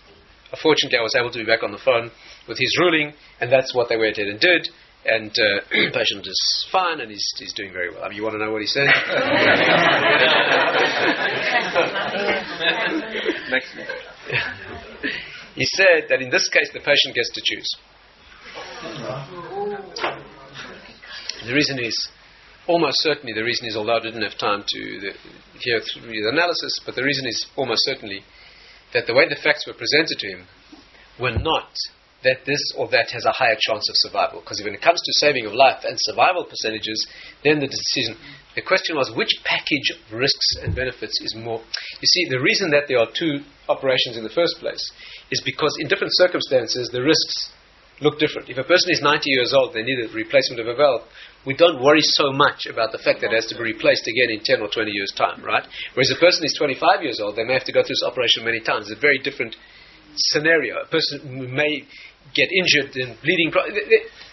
unfortunately, I was able to be back on the phone with his ruling, and that's what they went ahead and did. And uh, *clears throat* the patient is fine, and he's, he's doing very well. I mean, you want to know what he said? *laughs* *laughs* he said that in this case, the patient gets to choose. The reason is, almost certainly, the reason is, although I didn't have time to hear through the analysis, but the reason is almost certainly that the way the facts were presented to him were not that this or that has a higher chance of survival. Because when it comes to saving of life and survival percentages, then the decision, the question was which package of risks and benefits is more. You see, the reason that there are two operations in the first place is because in different circumstances, the risks look different. If a person is 90 years old, they need a replacement of a valve. We don't worry so much about the fact that it has to be replaced again in 10 or 20 years' time, right? Whereas a person is 25 years old, they may have to go through this operation many times. It's a very different scenario. A person may get injured and bleeding. Pro-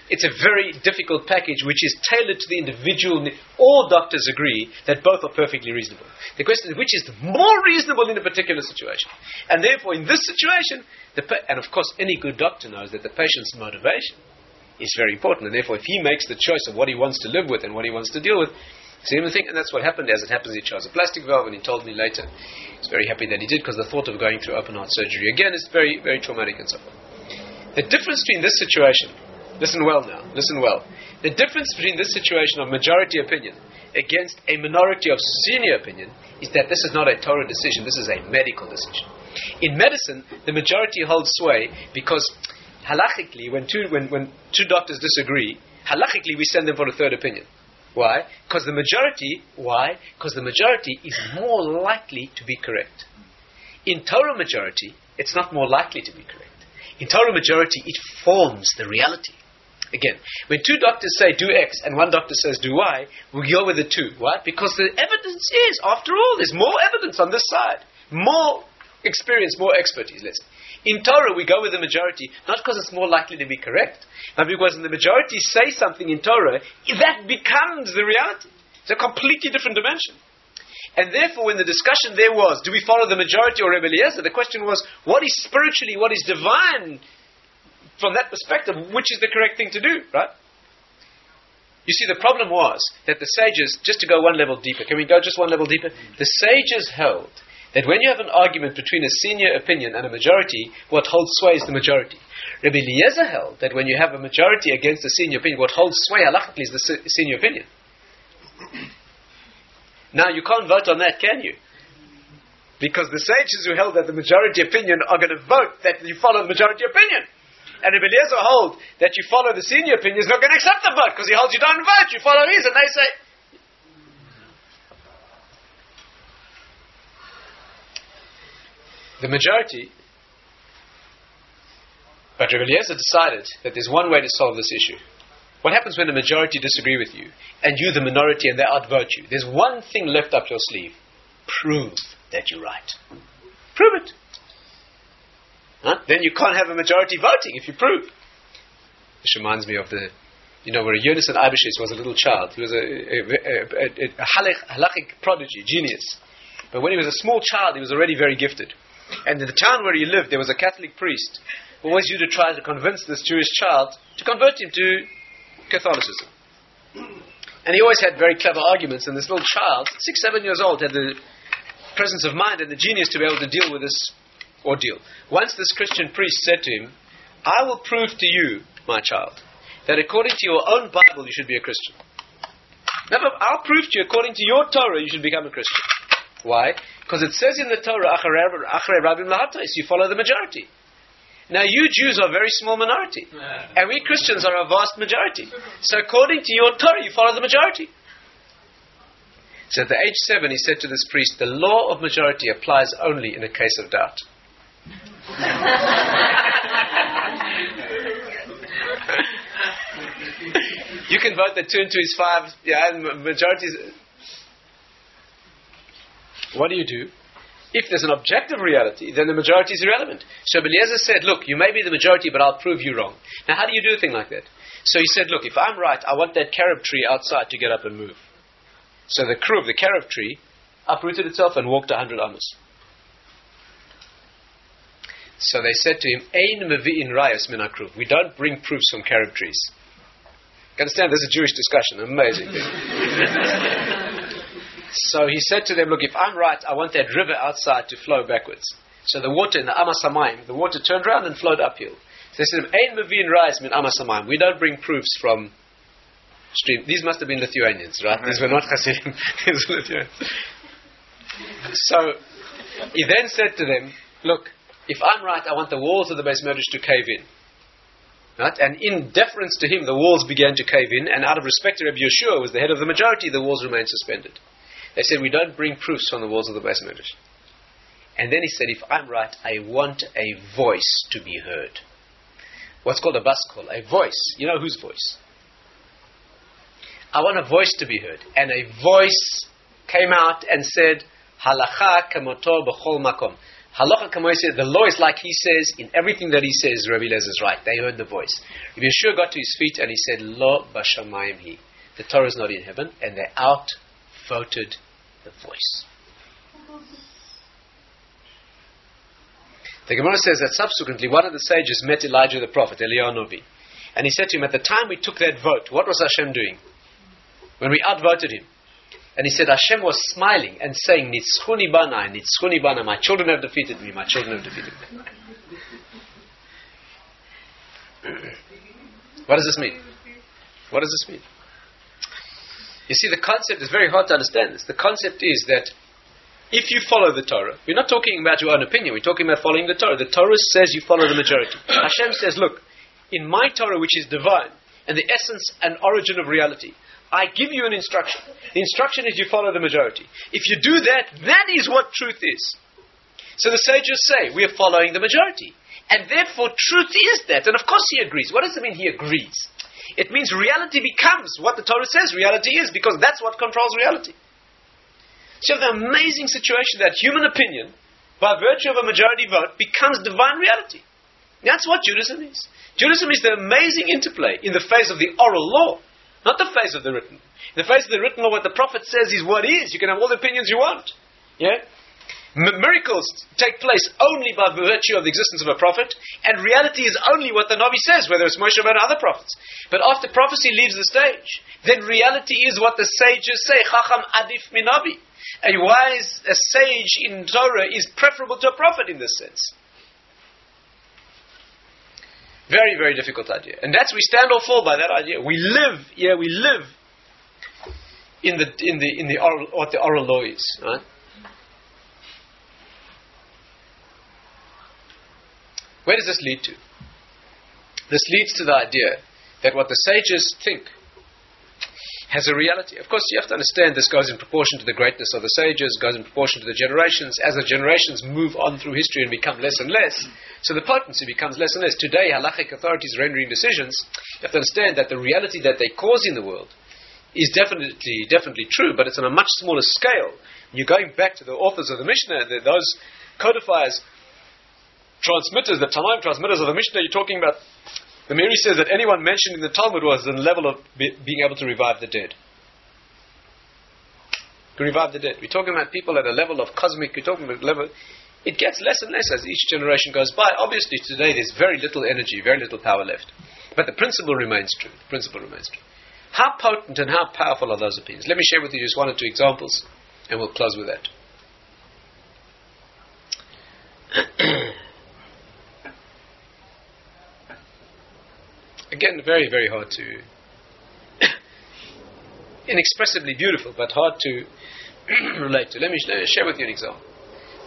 it's a very difficult package which is tailored to the individual. All doctors agree that both are perfectly reasonable. The question is which is more reasonable in a particular situation. And therefore, in this situation, pa- and of course, any good doctor knows that the patient's motivation is very important. And therefore, if he makes the choice of what he wants to live with and what he wants to deal with, same thing, and that's what happened. As it happens, he chose a plastic valve, and he told me later. He's very happy that he did because the thought of going through open heart surgery again is very, very traumatic and so forth. The difference between this situation Listen well now. Listen well. The difference between this situation of majority opinion against a minority of senior opinion is that this is not a Torah decision, this is a medical decision. In medicine, the majority holds sway because halachically, when two, when, when two doctors disagree, halachically we send them for a third opinion. Why? Because the majority, why? Because the majority is more likely to be correct. In Torah majority, it's not more likely to be correct. In Torah majority, it forms the reality. Again, when two doctors say do X and one doctor says do Y, we go with the two. Why? Because the evidence is, after all, there's more evidence on this side. More experience, more expertise, let's say. In Torah, we go with the majority, not because it's more likely to be correct, but because when the majority say something in Torah, that becomes the reality. It's a completely different dimension. And therefore, when the discussion there was, do we follow the majority or Rebbe Eliezer, the question was, what is spiritually, what is divine from that perspective, which is the correct thing to do, right? You see, the problem was that the sages, just to go one level deeper, can we go just one level deeper? The sages held that when you have an argument between a senior opinion and a majority, what holds sway is the majority. Rabbi Eliezer held that when you have a majority against a senior opinion, what holds sway halachically is the senior opinion. now, you can't vote on that, can you? Because the sages who held that the majority opinion are going to vote that you follow the majority opinion. And if Eliezer hold that you follow the senior opinion, he's not going to accept the vote because he holds you don't vote, you follow his, and they say. The majority, but Rabbi Eliezer decided that there's one way to solve this issue. What happens when the majority disagree with you, and you the minority, and they outvote you? There's one thing left up your sleeve: prove that you're right. Prove it. Huh? Then you can't have a majority voting if you prove. This reminds me of the, you know, where Yonasan Eibeshis was a little child. He was a, a, a, a, a halachic prodigy, genius. But when he was a small child, he was already very gifted. And in the town where he lived, there was a Catholic priest who always used to try to convince this Jewish child to convert him to Catholicism. And he always had very clever arguments, and this little child, six, seven years old, had the presence of mind and the genius to be able to deal with this ordeal. Once this Christian priest said to him, I will prove to you, my child, that according to your own Bible you should be a Christian. Never, I'll prove to you, according to your Torah, you should become a Christian. Why? Because it says in the Torah, Acharei Rabim Lahatais, you follow the majority. Now, you Jews are a very small minority, and we Christians are a vast majority. So, according to your Torah, you follow the majority. So, at the age seven, he said to this priest, The law of majority applies only in a case of doubt. *laughs* you can vote that two and two is five, yeah, majority. What do you do? If there's an objective reality, then the majority is irrelevant. So Eliezer said, Look, you may be the majority, but I'll prove you wrong. Now, how do you do a thing like that? So he said, Look, if I'm right, I want that carob tree outside to get up and move. So the crew of the carob tree uprooted itself and walked a hundred amos. So they said to him, Ein mevi'in rayas min We don't bring proofs from carob trees. You understand? This is a Jewish discussion. Amazing thing. *laughs* so he said to them, Look, if I'm right, I want that river outside to flow backwards. So the water in the Amas HaMayim, the water turned around and flowed uphill. So they said, Ein mevi'in rayas min Amas HaMayim. We don't bring proofs from stream. These must have been Lithuanians, right? These were not Hasidim. *laughs* These were Lithuanians. So he then said to them, Look, if I'm right, I want the walls of the Beis Medrash to cave in. Right? And in deference to him, the walls began to cave in, and out of respect to Rabbi Yehoshua, who was the head of the majority, the walls remained suspended. They said, We don't bring proofs from the walls of the Beis Medrash. And then he said, If I'm right, I want a voice to be heard. What's called a bas kol, a voice. You know whose voice? I want a voice to be heard. And a voice came out and said, Halacha kamotor b'chol makom. Halacha says the law is like he says, in everything that he says, Rabbi Lez is right. They heard the voice. Rabbi Yehoshua got to his feet and he said, Lo bashamayim he. The Torah is not in heaven, and they outvoted the voice. The Gemara says that subsequently one of the sages met Elijah the prophet, Eliyahu Novi. And he said to him, At the time we took that vote, what was Hashem doing? When we outvoted him. And he said, Hashem was smiling and saying, Nitzchuni banai, Nitzchuni banai, my children have defeated me, my children have defeated me. *clears throat* what does this mean? What does this mean? You see, the concept is very hard to understand this. The concept is that if you follow the Torah, we're not talking about your own opinion, we're talking about following the Torah. The Torah says you follow the majority. Hashem says, look, in my Torah, which is divine, and the essence and origin of reality, I give you an instruction. The instruction is you follow the majority. If you do that, that is what truth is. So the sages say, we are following the majority. And therefore, truth is that. And of course, he agrees. What does it mean he agrees? It means reality becomes what the Torah says reality is, because that's what controls reality. So you have the amazing situation that human opinion, by virtue of a majority vote, becomes divine reality. That's what Judaism is. Judaism is the amazing interplay in the face of the oral law, not the face of the written. The face of the written law, what the prophet says is what is. You can have all the opinions you want. Yeah? M- miracles take place only by virtue of the existence of a prophet, and reality is only what the Nabi says, whether it's Moshe or other prophets. But after prophecy leaves the stage, then reality is what the sages say, Chacham Adif Minabi. A wise, a sage in Torah is preferable to a prophet in this sense. Very, very difficult idea. And that's, we stand or fall by that idea. We live, yeah, we live in the, in the, in the oral, what the oral law is, right? Where does this lead to? This leads to the idea that what the sages think has a reality. Of course, you have to understand this goes in proportion to the greatness of the sages, goes in proportion to the generations. As the generations move on through history and become less and less, so the potency becomes less and less. Today, halachic authorities rendering decisions, you have to understand that the reality that they cause in the world is definitely, definitely true, but it's on a much smaller scale. You're going back to the authors of the Mishnah, those codifiers transmitters, the Tanaim transmitters of the Mishnah, you're talking about. The Meiri says that anyone mentioned in the Talmud was the level of be, being able to revive the dead. To revive the dead. We're talking about people at a level of cosmic, we're talking about level. It gets less and less as each generation goes by. Obviously, today there's very little energy, very little power left. But the principle remains true. The principle remains true. How potent and how powerful are those opinions? Let me share with you just one or two examples, and we'll close with that. *clears throat* Again, very, very hard to. *coughs* inexpressibly beautiful, but hard to *coughs* relate to. Let me uh, share with you an example.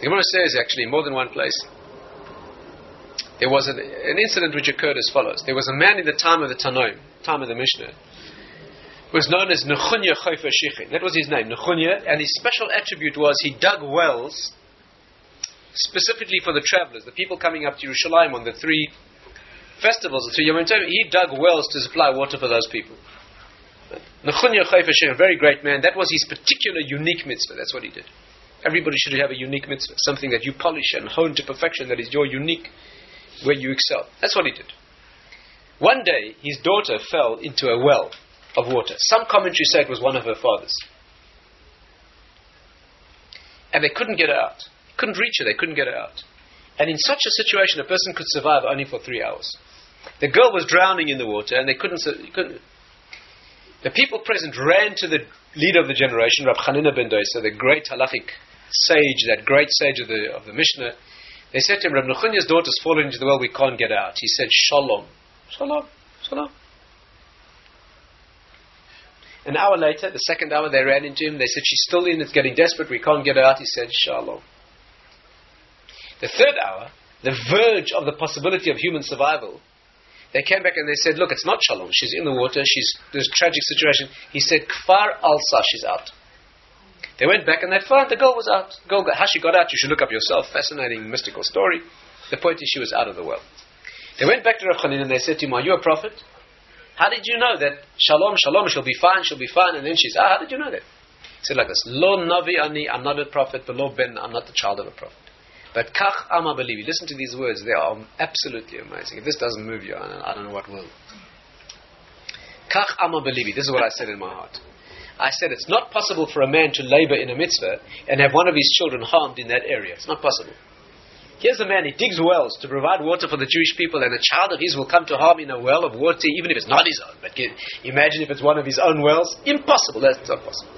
The Gemara says, actually, in more than one place, there was an, an, incident which occurred as follows. There was a man in the time of the Tanoim, time of the Mishnah, who was known as Nechunya Chayfa Shichin. That was his name, Nechunya, and his special attribute was he dug wells specifically for the travelers, the people coming up to Jerusalem on the three festivals, the three Yom he dug wells to supply water for those people. Nechunya Chayfa a very great man, that was his particular unique mitzvah. That's what he did. Everybody should have a unique mitzvah, something that you polish and hone to perfection, that is your unique, where you excel. That's what he did. One day, his daughter fell into a well of water. Some commentary say it was one of her father's. And they couldn't get her out. Couldn't reach her, they couldn't get her out. And in such a situation, a person could survive only for three hours. The girl was drowning in the water, and they couldn't. couldn't the people present ran to the leader of the generation, Rab Chanina ben Dosa, the great halachic sage, that great sage of the, of the Mishnah. They said to him, Rab Nechunya's daughter's fallen into the well, we can't get out. He said, Shalom. Shalom. Shalom. An hour later, the second hour, they ran into him. They said, She's still in, it's getting desperate, we can't get her out. He said, Shalom. The third hour, the verge of the possibility of human survival, they came back and they said, look, it's not Shalom. She's in the water. She's this tragic situation. He said, Kvar Alsa, she's out. They went back and they found the girl was out. Girl, how she got out, you should look up yourself. Fascinating mystical story. The point is she was out of the well. They went back to Rav Chanin and they said to him, are you a prophet? How did you know that Shalom, Shalom, she'll be fine, she'll be fine, and then she's out? How did you know that? He said like this, Lo Navi Ani, I'm not a prophet, but Lo Ben, I'm not the child of a prophet. But kach ama believe. Listen to these words; they are absolutely amazing. If this doesn't move you, I don't, know what will. Kach ama believe. This is what I said in my heart. I said it's not possible for a man to labor in a mitzvah and have one of his children harmed in that area. It's not possible. Here's a man, he digs wells to provide water for the Jewish people, and a child of his will come to harm in a well of water, even if it's not his own. But imagine if it's one of his own wells. Impossible. That's not possible.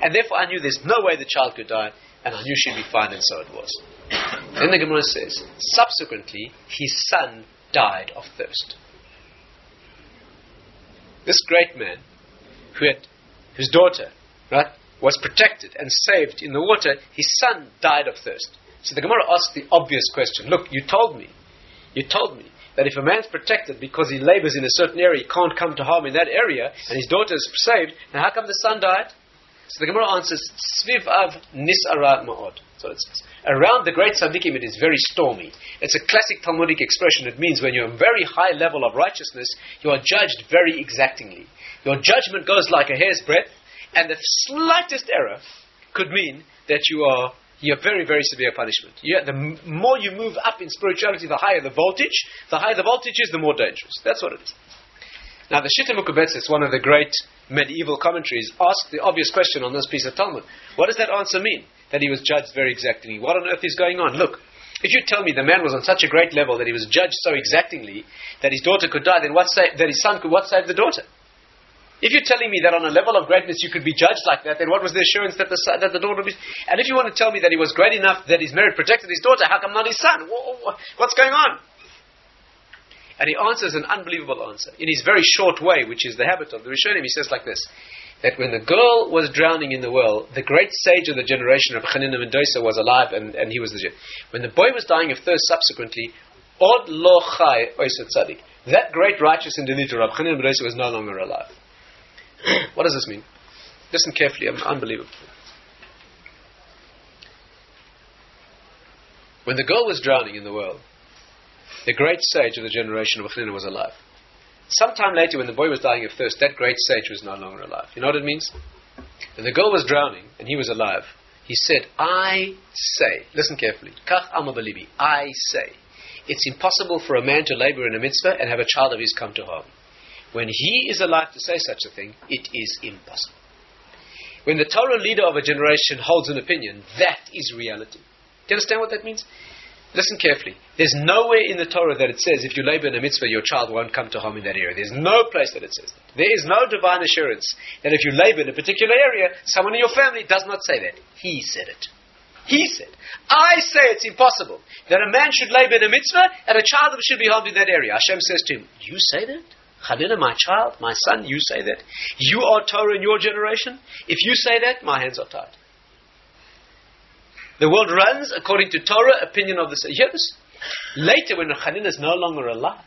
And therefore, I knew there's no way the child could die, and I knew she'd be fine, and so it was. Then the Gemara says, subsequently, his son died of thirst. This great man, who had, whose daughter, right, was protected and saved in the water, his son died of thirst. So the Gemara asks the obvious question Look, you told me, you told me that if a man's protected because he labors in a certain area, he can't come to harm in that area, and his daughter is saved, then how come the son died? So the Gemara answers, Svivav nisara ma'od. So it says. Around the great tzaddikim, it is very stormy. It's a classic Talmudic expression. It means when you're a very high level of righteousness, you are judged very exactingly. Your judgment goes like a hair's breadth, and the slightest error could mean that you are you have very, very severe punishment. the m- more you move up in spirituality, the higher the voltage. The higher the voltage is, the more dangerous. That's what it is. Now, the Shita Mekubetzes, one of the great medieval commentaries, asked the obvious question on this piece of Talmud. What does that answer mean? That he was judged very exactingly. What on earth is going on? Look, if you tell me the man was on such a great level that he was judged so exactingly that his daughter could die, then what sa- that his son could what save the daughter? If you're telling me that on a level of greatness you could be judged like that, then what was the assurance that the, son, that the daughter would be? And if you want to tell me that he was great enough that his merit protected his daughter, how come not his son? What's going on? And he answers an unbelievable answer in his very short way, which is the habit of the Rishonim. He says like this: that when the girl was drowning in the well, the great sage of the generation of Chanina ben Dosa was alive, and, and he was the. When the boy was dying of thirst, subsequently, od lo chai tzadik. That great righteous individual, Rabbi Chanina ben Dosa, was no longer alive. *coughs* what does this mean? Listen carefully, I'm unbelievable. When the girl was drowning in the well, the great sage of the generation of Achnina was alive. Sometime later, when the boy was dying of thirst, that great sage was no longer alive. You know what it means? When the girl was drowning and he was alive, he said, I say, listen carefully, Kach amabalibi, I say, it's impossible for a man to labor in a mitzvah and have a child of his come to harm. When he is alive to say such a thing, it is impossible. When the Torah leader of a generation holds an opinion, that is reality. Do you understand what that means? Listen carefully. There's nowhere in the Torah that it says if you labor in a mitzvah, your child won't come to harm in that area. There's no place that it says that. There is no divine assurance that if you labor in a particular area, someone in your family does not say that. He said it. He said, I say it's impossible that a man should labor in a mitzvah and a child should be harmed in that area. Hashem says to him, You say that? Chalila, my child, my son, you say that. You are Torah in your generation. If you say that, my hands are tied. The world runs according to Torah, opinion of the sages. Later, when Chanina is no longer alive,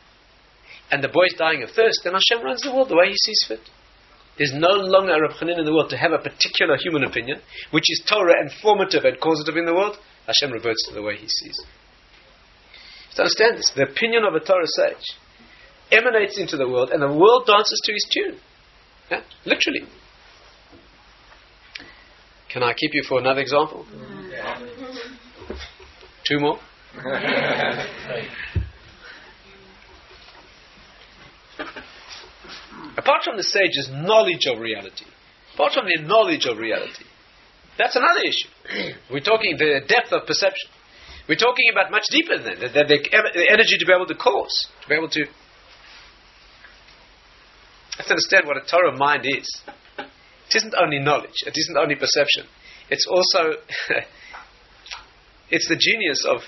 and the boy is dying of thirst, then Hashem runs the world the way He sees fit. There's no longer a Reb in the world to have a particular human opinion, which is Torah and formative and causative in the world. Hashem reverts to the way He sees. To understand this, the opinion of a Torah sage emanates into the world, and the world dances to his tune. Yeah? Literally. Can I keep you for another example? Yeah. Two more? Apart from the sage's knowledge of reality, apart from their knowledge of reality, that's another issue. We're talking the depth of perception. We're talking about much deeper than that, the, the, the energy to be able to cause, to be able to Let's understand what a Torah mind is. It isn't only knowledge, it isn't only perception. It's also *laughs* it's the genius of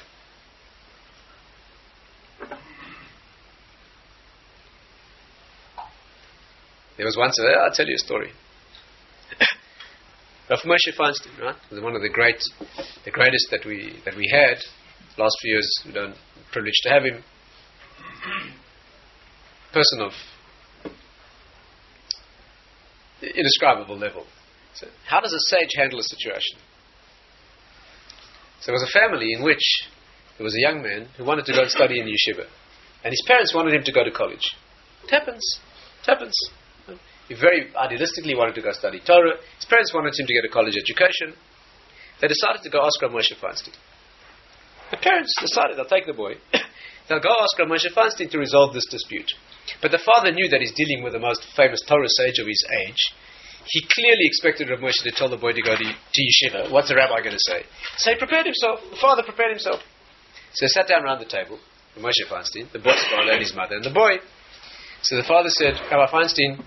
There was once, a, I'll tell you a story. *coughs* Rav Moshe Feinstein, right, one of the great, the greatest that we that we had. Last few years, we don't privileged to have him. *coughs* Person of indescribable level. So how does a sage handle a situation? So there was a family in which there was a young man who wanted to go and study in yeshiva, and his parents wanted him to go to college. It happens. It happens. He very idealistically wanted to go study Torah. His parents wanted him to get a college education. They decided to go ask Rav Moshe Feinstein. The parents decided they'll take the boy. *coughs* they'll go ask Rav Moshe Feinstein to resolve this dispute. But the father knew that he's dealing with the most famous Torah sage of his age. He clearly expected Rav Moshe to tell the boy to go to, to yeshiva. What's the rabbi going to say? So he prepared himself. The father prepared himself. So they sat down around the table. Rav Moshe Feinstein, the boss father and his mother, and the boy. So the father said, Rabbi Feinstein,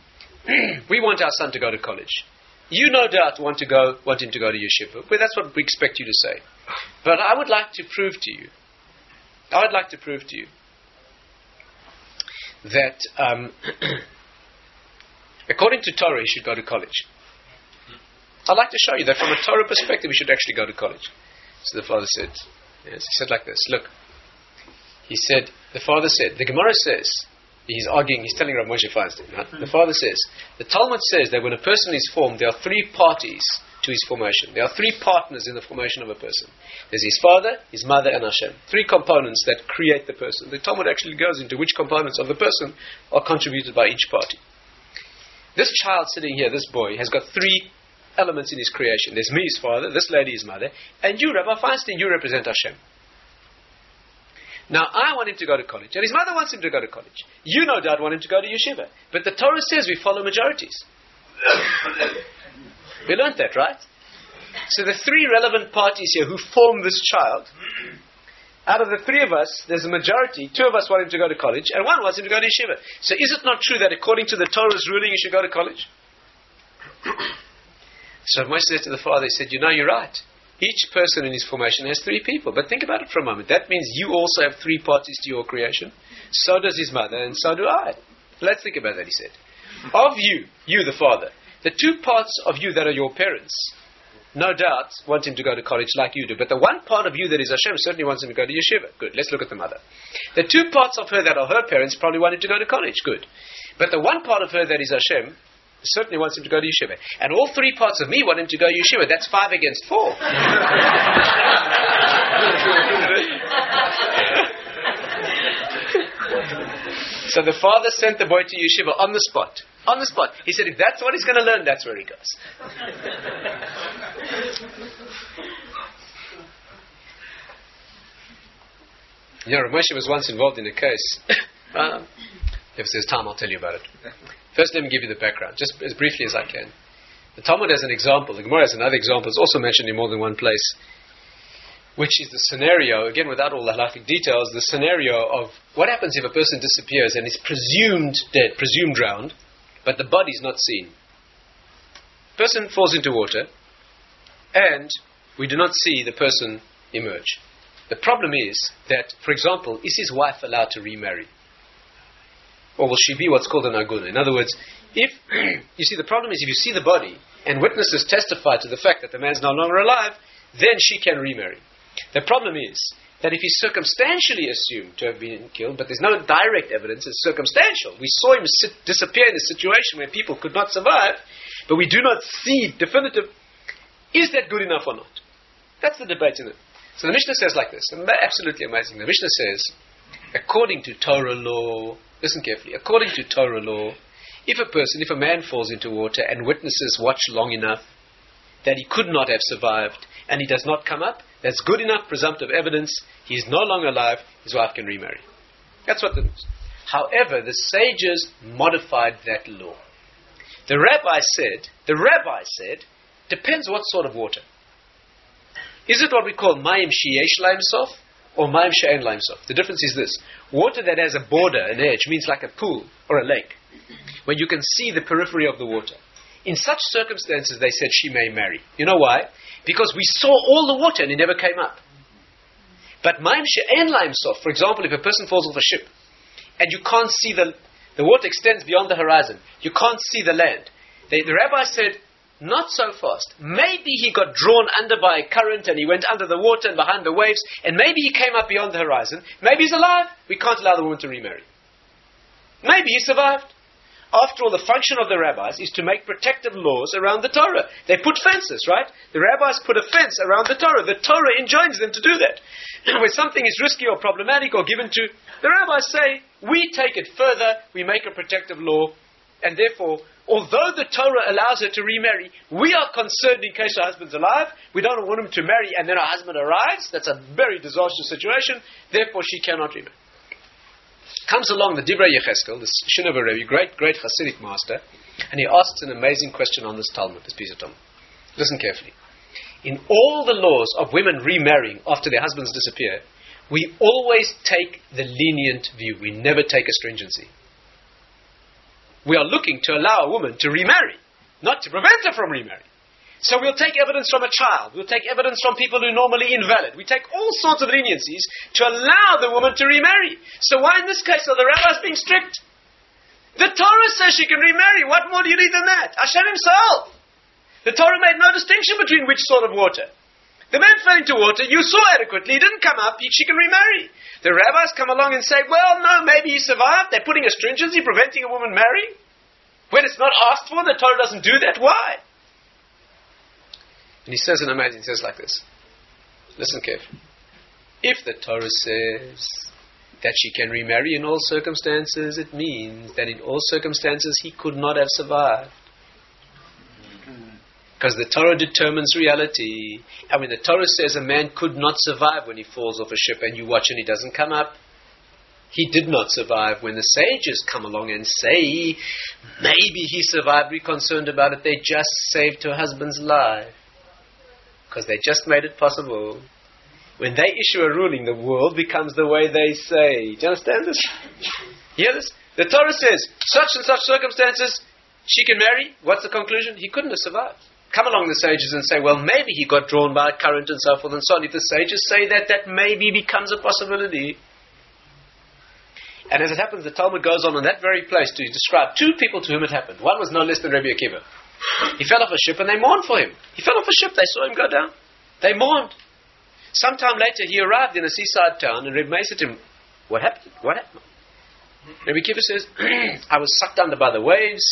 *clears throat* we want our son to go to college. You no doubt want to go, want him to go to yeshiva. Well, that's what we expect you to say. But I would like to prove to you. I would like to prove to you that um, *clears throat* according to Torah, he should go to college. I'd like to show you that from a Torah perspective, we should actually go to college. So the father said, yes, he said like this, look, he said, the father said, the Gemara says, he's arguing, he's telling Rav Moshe Feinstein, right? the father says, the Talmud says that when a person is formed, there are three parties to his formation. There are three partners in the formation of a person. There's his father, his mother, and Hashem. Three components that create the person. The Talmud actually goes into which components of the person are contributed by each party. This child sitting here, this boy, has got three elements in his creation. There's me, his father, this lady, his mother, and you, Rabbi Feinstein, you represent Hashem. Now, I want him to go to college, and his mother wants him to go to college. You, no doubt, want him to go to yeshiva. But the Torah says we follow majorities. *coughs* we learned that, right? So the three relevant parties here who form this child, out of the three of us, there's a majority. Two of us want him to go to college, and one wants him to go to yeshiva. So is it not true that according to the Torah's ruling, he should go to college? *coughs* So Moshe said to the father, he said, You know, you're right. Each person in his formation has three people. But think about it for a moment. That means you also have three parties to your creation. So does his mother, and so do I. Let's think about that, he said. Of you, you the father, the two parts of you that are your parents, no doubt, want him to go to college like you do. But the one part of you that is Hashem certainly wants him to go to yeshiva. Good. Let's look at the mother. The two parts of her that are her parents probably wanted to go to college. Good. But the one part of her that is Hashem certainly wants him to go to yeshiva. And all three parts of me want him to go to yeshiva. That's five against four. *laughs* so the father sent the boy to yeshiva on the spot. On the spot. He said, if that's what he's going to learn, that's where he goes. *laughs* you know, Moshe was once involved in a case. um, *coughs* if there's time, I'll tell you about it. First, let me give you the background, just as briefly as I can. The Talmud has an example, the Gemara has another example, it's also mentioned in more than one place, which is the scenario, again without all the halakhic details, the scenario of what happens if a person disappears and is presumed dead, presumed drowned, but the body is not seen. Person falls into water, and we do not see the person emerge. The problem is that, for example, is his wife allowed to remarry? or will she be what's called an aguna? In other words, if *clears throat* you see, the problem is if you see the body and witnesses testify to the fact that the man's no longer alive, then she can remarry. The problem is that if he's circumstantially assumed to have been killed, but there's no direct evidence, it's circumstantial. We saw him sit, disappear in a situation where people could not survive, but we do not see definitive. Is that good enough or not? That's the debate in it. So the Mishnah says like this, and absolutely amazing. The Mishnah says, according to Torah law, Listen carefully. According to Torah law, if a person, if a man falls into water and witnesses watch long enough that he could not have survived and he does not come up, that's good enough presumptive evidence. He is no longer alive. His wife can remarry. That's what the. However, the sages modified that law. The rabbi said, the rabbi said, depends what sort of water. Is it what we call mayim sheyesh laim sof, or mayim she'en laim sof? The difference is this: Water that has a border, an edge, means like a pool or a lake, where you can see the periphery of the water. In such circumstances, they said she may marry. You know why? Because we saw all the water and it never came up. But Mayim She'en Laim Sof, for example, if a person falls off a ship and you can't see the, the water extends beyond the horizon, you can't see the land. They, the rabbi said, not so fast. Maybe he got drawn under by a current and he went under the water and behind the waves, and maybe he came up beyond the horizon. Maybe he's alive. We can't allow the woman to remarry. Maybe he survived. After all, the function of the rabbis is to make protective laws around the Torah. They put fences, right? The rabbis put a fence around the Torah. The Torah enjoins them to do that. *clears throat* When something is risky or problematic or given to, the rabbis say, we take it further, we make a protective law, and therefore although the Torah allows her to remarry, we are concerned in case her husband's alive. We don't want him to marry and then her husband arrives. That's a very disastrous situation. Therefore, she cannot remarry. Comes along the Divrei Yecheskel, the Shinover Rebbe, great, great Hasidic master, and he asks an amazing question on this Talmud, this piece of Talmud. Listen carefully. In all the laws of women remarrying after their husbands disappear, we always take the lenient view. We never take a stringency we are looking to allow a woman to remarry, not to prevent her from remarrying. So we'll take evidence from a child. We'll take evidence from people who are normally invalid. We take all sorts of leniencies to allow the woman to remarry. So why in this case are the rabbis being strict? The Torah says she can remarry. What more do you need than that? Hashem himself. The Torah made no distinction between which sort of water. The man fell into water, you saw adequately, he didn't come up, he, she can remarry. The rabbis come along and say, well, no, maybe he survived. They're putting a stringency, preventing a woman marrying. When it's not asked for, the Torah doesn't do that. Why? And he says an amazing, he says like this. Listen carefully. If the Torah says that she can remarry in all circumstances, it means that in all circumstances he could not have survived. Because the Torah determines reality. I mean, the Torah says a man could not survive when he falls off a ship and you watch and he doesn't come up. He did not survive. When the sages come along and say, maybe he survived, be concerned about it. They just saved her husband's life. Because they just made it possible. When they issue a ruling, the world becomes the way they say. Do you understand this? You *laughs* hear this? The Torah says, such and such circumstances, she can marry. What's the conclusion? He couldn't have survived come along the sages and say, well, maybe he got drawn by a current and so forth and so on. If the sages say that, that maybe becomes a possibility. And as it happens, the Talmud goes on in that very place to describe two people to whom it happened. One was no less than Rabbi Akiva. He fell off a ship and they mourned for him. He fell off a ship, they saw him go down. They mourned. Sometime later, he arrived in a seaside town and Rabbi Meir said to him, What happened? What happened? Rabbi Akiva says, *clears throat* I was sucked under by the waves.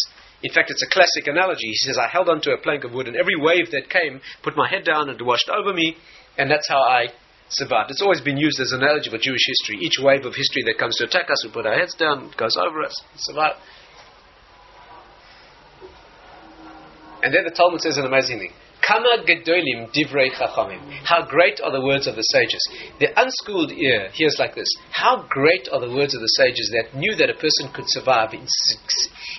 In fact, it's a classic analogy. He says, I held onto a plank of wood, and every wave that came put my head down and washed over me, and that's how I survived. It's always been used as an analogy for Jewish history. Each wave of history that comes to attack us, we put our heads down, it goes over us, survive. And then the Talmud says an amazing thing. Kama gedolim divrei chachamim. How great are the words of the sages. The unschooled ear hears like this. How great are the words of the sages that knew that a person could survive in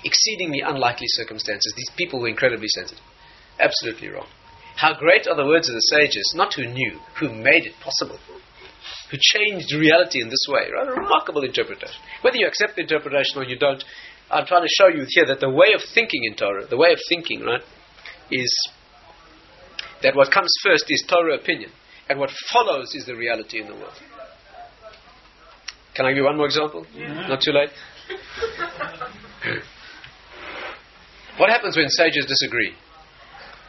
exceedingly unlikely circumstances. These people were incredibly sensitive. Absolutely wrong. How great are the words of the sages, not who knew, who made it possible, who changed reality in this way. Right? A remarkable interpretation. Whether you accept the interpretation or you don't, I'm trying to show you here that the way of thinking in Torah, the way of thinking, right, is that what comes first is Torah opinion, and what follows is the reality in the world. Can I give you one more example? Yeah. Not too late? *laughs* what happens when sages disagree?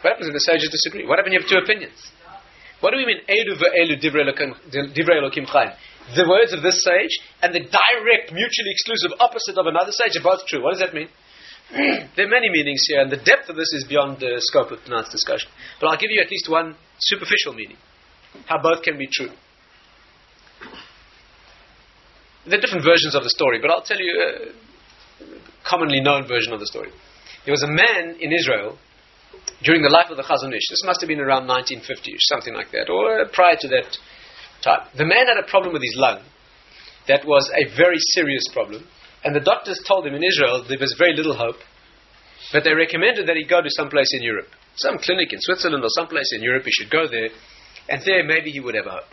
What happens when the sages disagree? What happens when you have two opinions? What do we mean, Elu ve'elu divrei elokim chayim? The words of this sage and the direct, mutually exclusive opposite of another sage are both true. What does that mean? *clears throat* there are many meanings here, and the depth of this is beyond the scope of tonight's discussion. But I'll give you at least one superficial meaning how both can be true. There are different versions of the story, but I'll tell you a commonly known version of the story. There was a man in Israel during the life of the Chazon Ish. This must have been around 1950 something like that, or uh, prior to that time. The man had a problem with his lung that was a very serious problem and the doctors told him in Israel there was very little hope, but they recommended that he go to some place in Europe, some clinic in Switzerland or some place in Europe. He should go there, and there maybe he would have hope.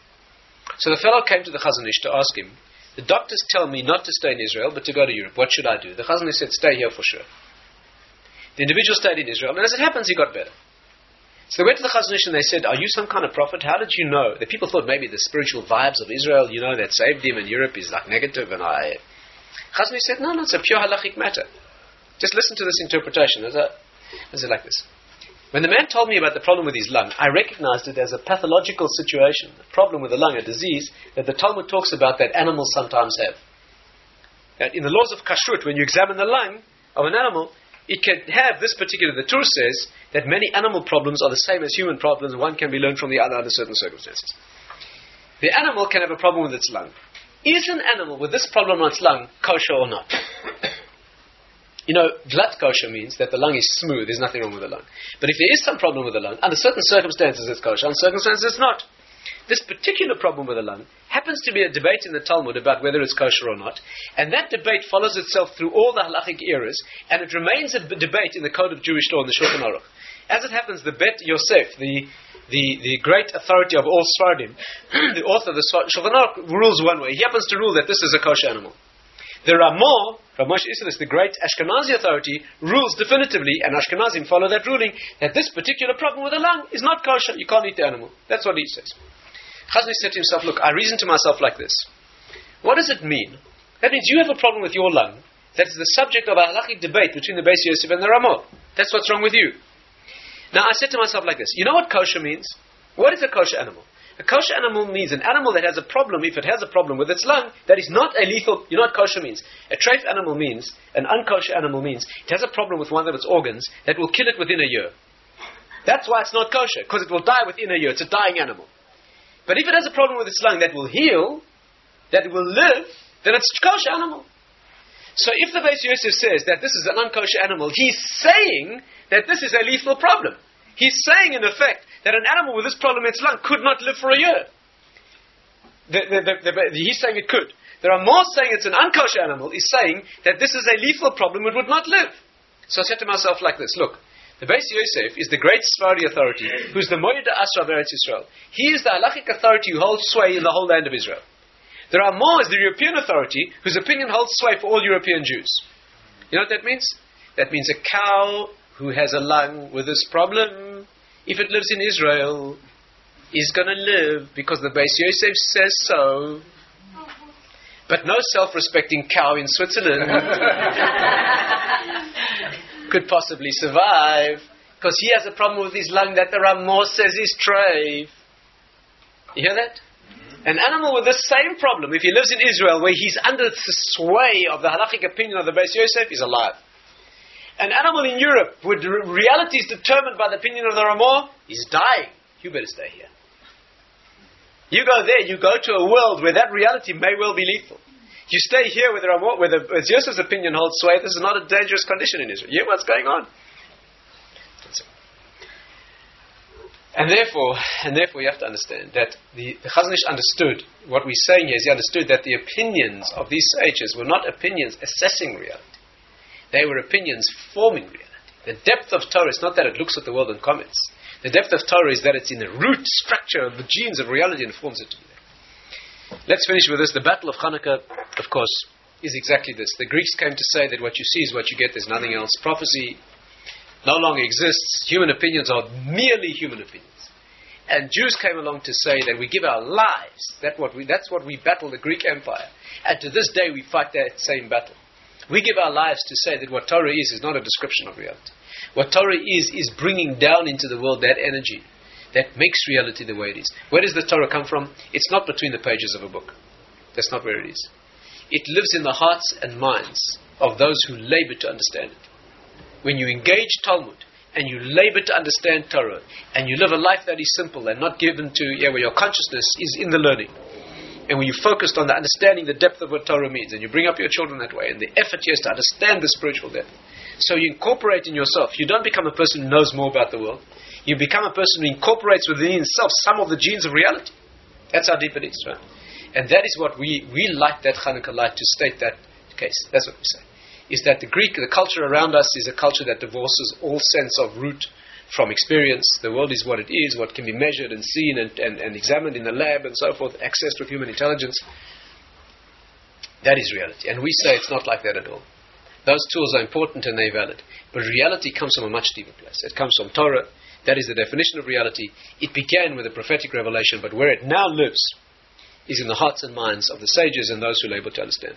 So the fellow came to the Chazon Ish to ask him, the doctors tell me not to stay in Israel, but to go to Europe. What should I do? The Chazon Ish said, stay here for sure. The individual stayed in Israel, and as it happens, he got better. So they went to the Chazon Ish and they said, Are you some kind of prophet? How did you know? The people thought maybe the spiritual vibes of Israel, you know, that saved him, in Europe is like negative, and I Chazon Ish said, no, no, it's a pure halachic matter. Just listen to this interpretation. Is it like this? When the man told me about the problem with his lung, I recognized it as a pathological situation, a problem with the lung, a disease that the Talmud talks about that animals sometimes have. That in the laws of kashrut, when you examine the lung of an animal, it can have this particular, the Torah says that many animal problems are the same as human problems, one can be learned from the other under certain circumstances. The animal can have a problem with its lung. Is an animal with this problem on its lung kosher or not? *coughs* you know, glatt kosher means that the lung is smooth, there's nothing wrong with the lung. But if there is some problem with the lung, under certain circumstances it's kosher, under circumstances it's not. This particular problem with the lung happens to be a debate in the Talmud about whether it's kosher or not, and that debate follows itself through all the halachic eras, and it remains a debate in the Code of Jewish Law in the Shulchan Aruch. As it happens, the Bet Yosef, the the, the great authority of all Sfardim, *clears throat* the author of the Shulchan Aruch, rules one way. He happens to rule that this is a kosher animal. The Ramah, Rav Moshe Isserles, the great Ashkenazi authority, rules definitively, and Ashkenazim follow that ruling, that this particular problem with the lung is not kosher. You can't eat the animal. That's what he says. Chazon said to himself, Look, I reason to myself like this. What does it mean? That means you have a problem with your lung that is the subject of a halachic debate between the Beis Yosef and the Ramah. That's what's wrong with you. Now I said to myself like this: You know what kosher means? What is a kosher animal? A kosher animal means an animal that has a problem, if it has a problem with its lung, that is not a lethal. You know what kosher means? A treif animal means, an unkosher animal means, it has a problem with one of its organs that will kill it within a year. That's why it's not kosher, because it will die within a year. It's a dying animal. But if it has a problem with its lung that will heal, that will live, then it's a kosher animal. So if the Beis Yosef says that this is an unkosher animal, he's saying that this is a lethal problem. He's saying, in effect, that an animal with this problem in its lung could not live for a year. The, the, the, he's saying it could. The Ramah saying it's an unkosher animal, is saying that this is a lethal problem, it would not live. So I said to myself like this look, the Beis Yosef is the great Sephardi authority, who's the Mara D'Asra of Eretz Yisrael. He is the halachic authority who holds sway in the whole land of Israel. The Ramah as the European authority, whose opinion holds sway for all European Jews. You know what that means? That means a cow who has a lung with this problem, if it lives in Israel, is going to live because the Beis Yosef says so. But no self respecting cow in Switzerland *laughs* *laughs* could possibly survive because he has a problem with his lung that the Ramah says is treif. You hear that? Mm-hmm. An animal with the same problem, if he lives in Israel where he's under the sway of the halachic opinion of the Beis Yosef, is alive. An animal in Europe with reality is determined by the opinion of the Ramah is dying. You better stay here. You go there, you go to a world where that reality may well be lethal. You stay here with Ramah, where the Yosef's opinion holds sway, this is not a dangerous condition in Israel. You hear what's going on? And therefore, and therefore, you have to understand that the, the Chazon Ish understood what we're saying here is he understood that the opinions of these sages were not opinions assessing reality. They were opinions forming reality. The depth of Torah is not that it looks at the world and comments. The depth of Torah is that it's in the root structure of the genes of reality and forms it to be there. Let's finish with this. The Battle of Hanukkah, of course, is exactly this. The Greeks came to say that what you see is what you get, there's nothing else. Prophecy no longer exists. Human opinions are merely human opinions. And Jews came along to say that we give our lives. That what we, that's what we battle the Greek Empire. And to this day we fight that same battle. We give our lives to say that what Torah is is not a description of reality. What Torah is, is bringing down into the world that energy that makes reality the way it is. Where does the Torah come from? It's not between the pages of a book. That's not where it is. It lives in the hearts and minds of those who labor to understand it. When you engage Talmud and you labor to understand Torah and you live a life that is simple and not given to, yeah, where your consciousness is in the learning, and when you're focused on the understanding the depth of what Torah means, and you bring up your children that way, and the effort here is to understand the spiritual depth. So you incorporate in yourself. You don't become a person who knows more about the world. You become a person who incorporates within himself some of the genes of reality. That's how deep it is, right? And that is what we, we like that Hanukkah light to state that case. That's what we say. Is that the Greek, the culture around us is a culture that divorces all sense of root from experience. The world is what it is, what can be measured and seen and, and, and examined in the lab and so forth, accessed with human intelligence. That is reality. And we say it's not like that at all. Those tools are important and they're valid. But reality comes from a much deeper place. It comes from Torah. That is the definition of reality. It began with a prophetic revelation, but where it now lives is in the hearts and minds of the sages and those who labor to understand.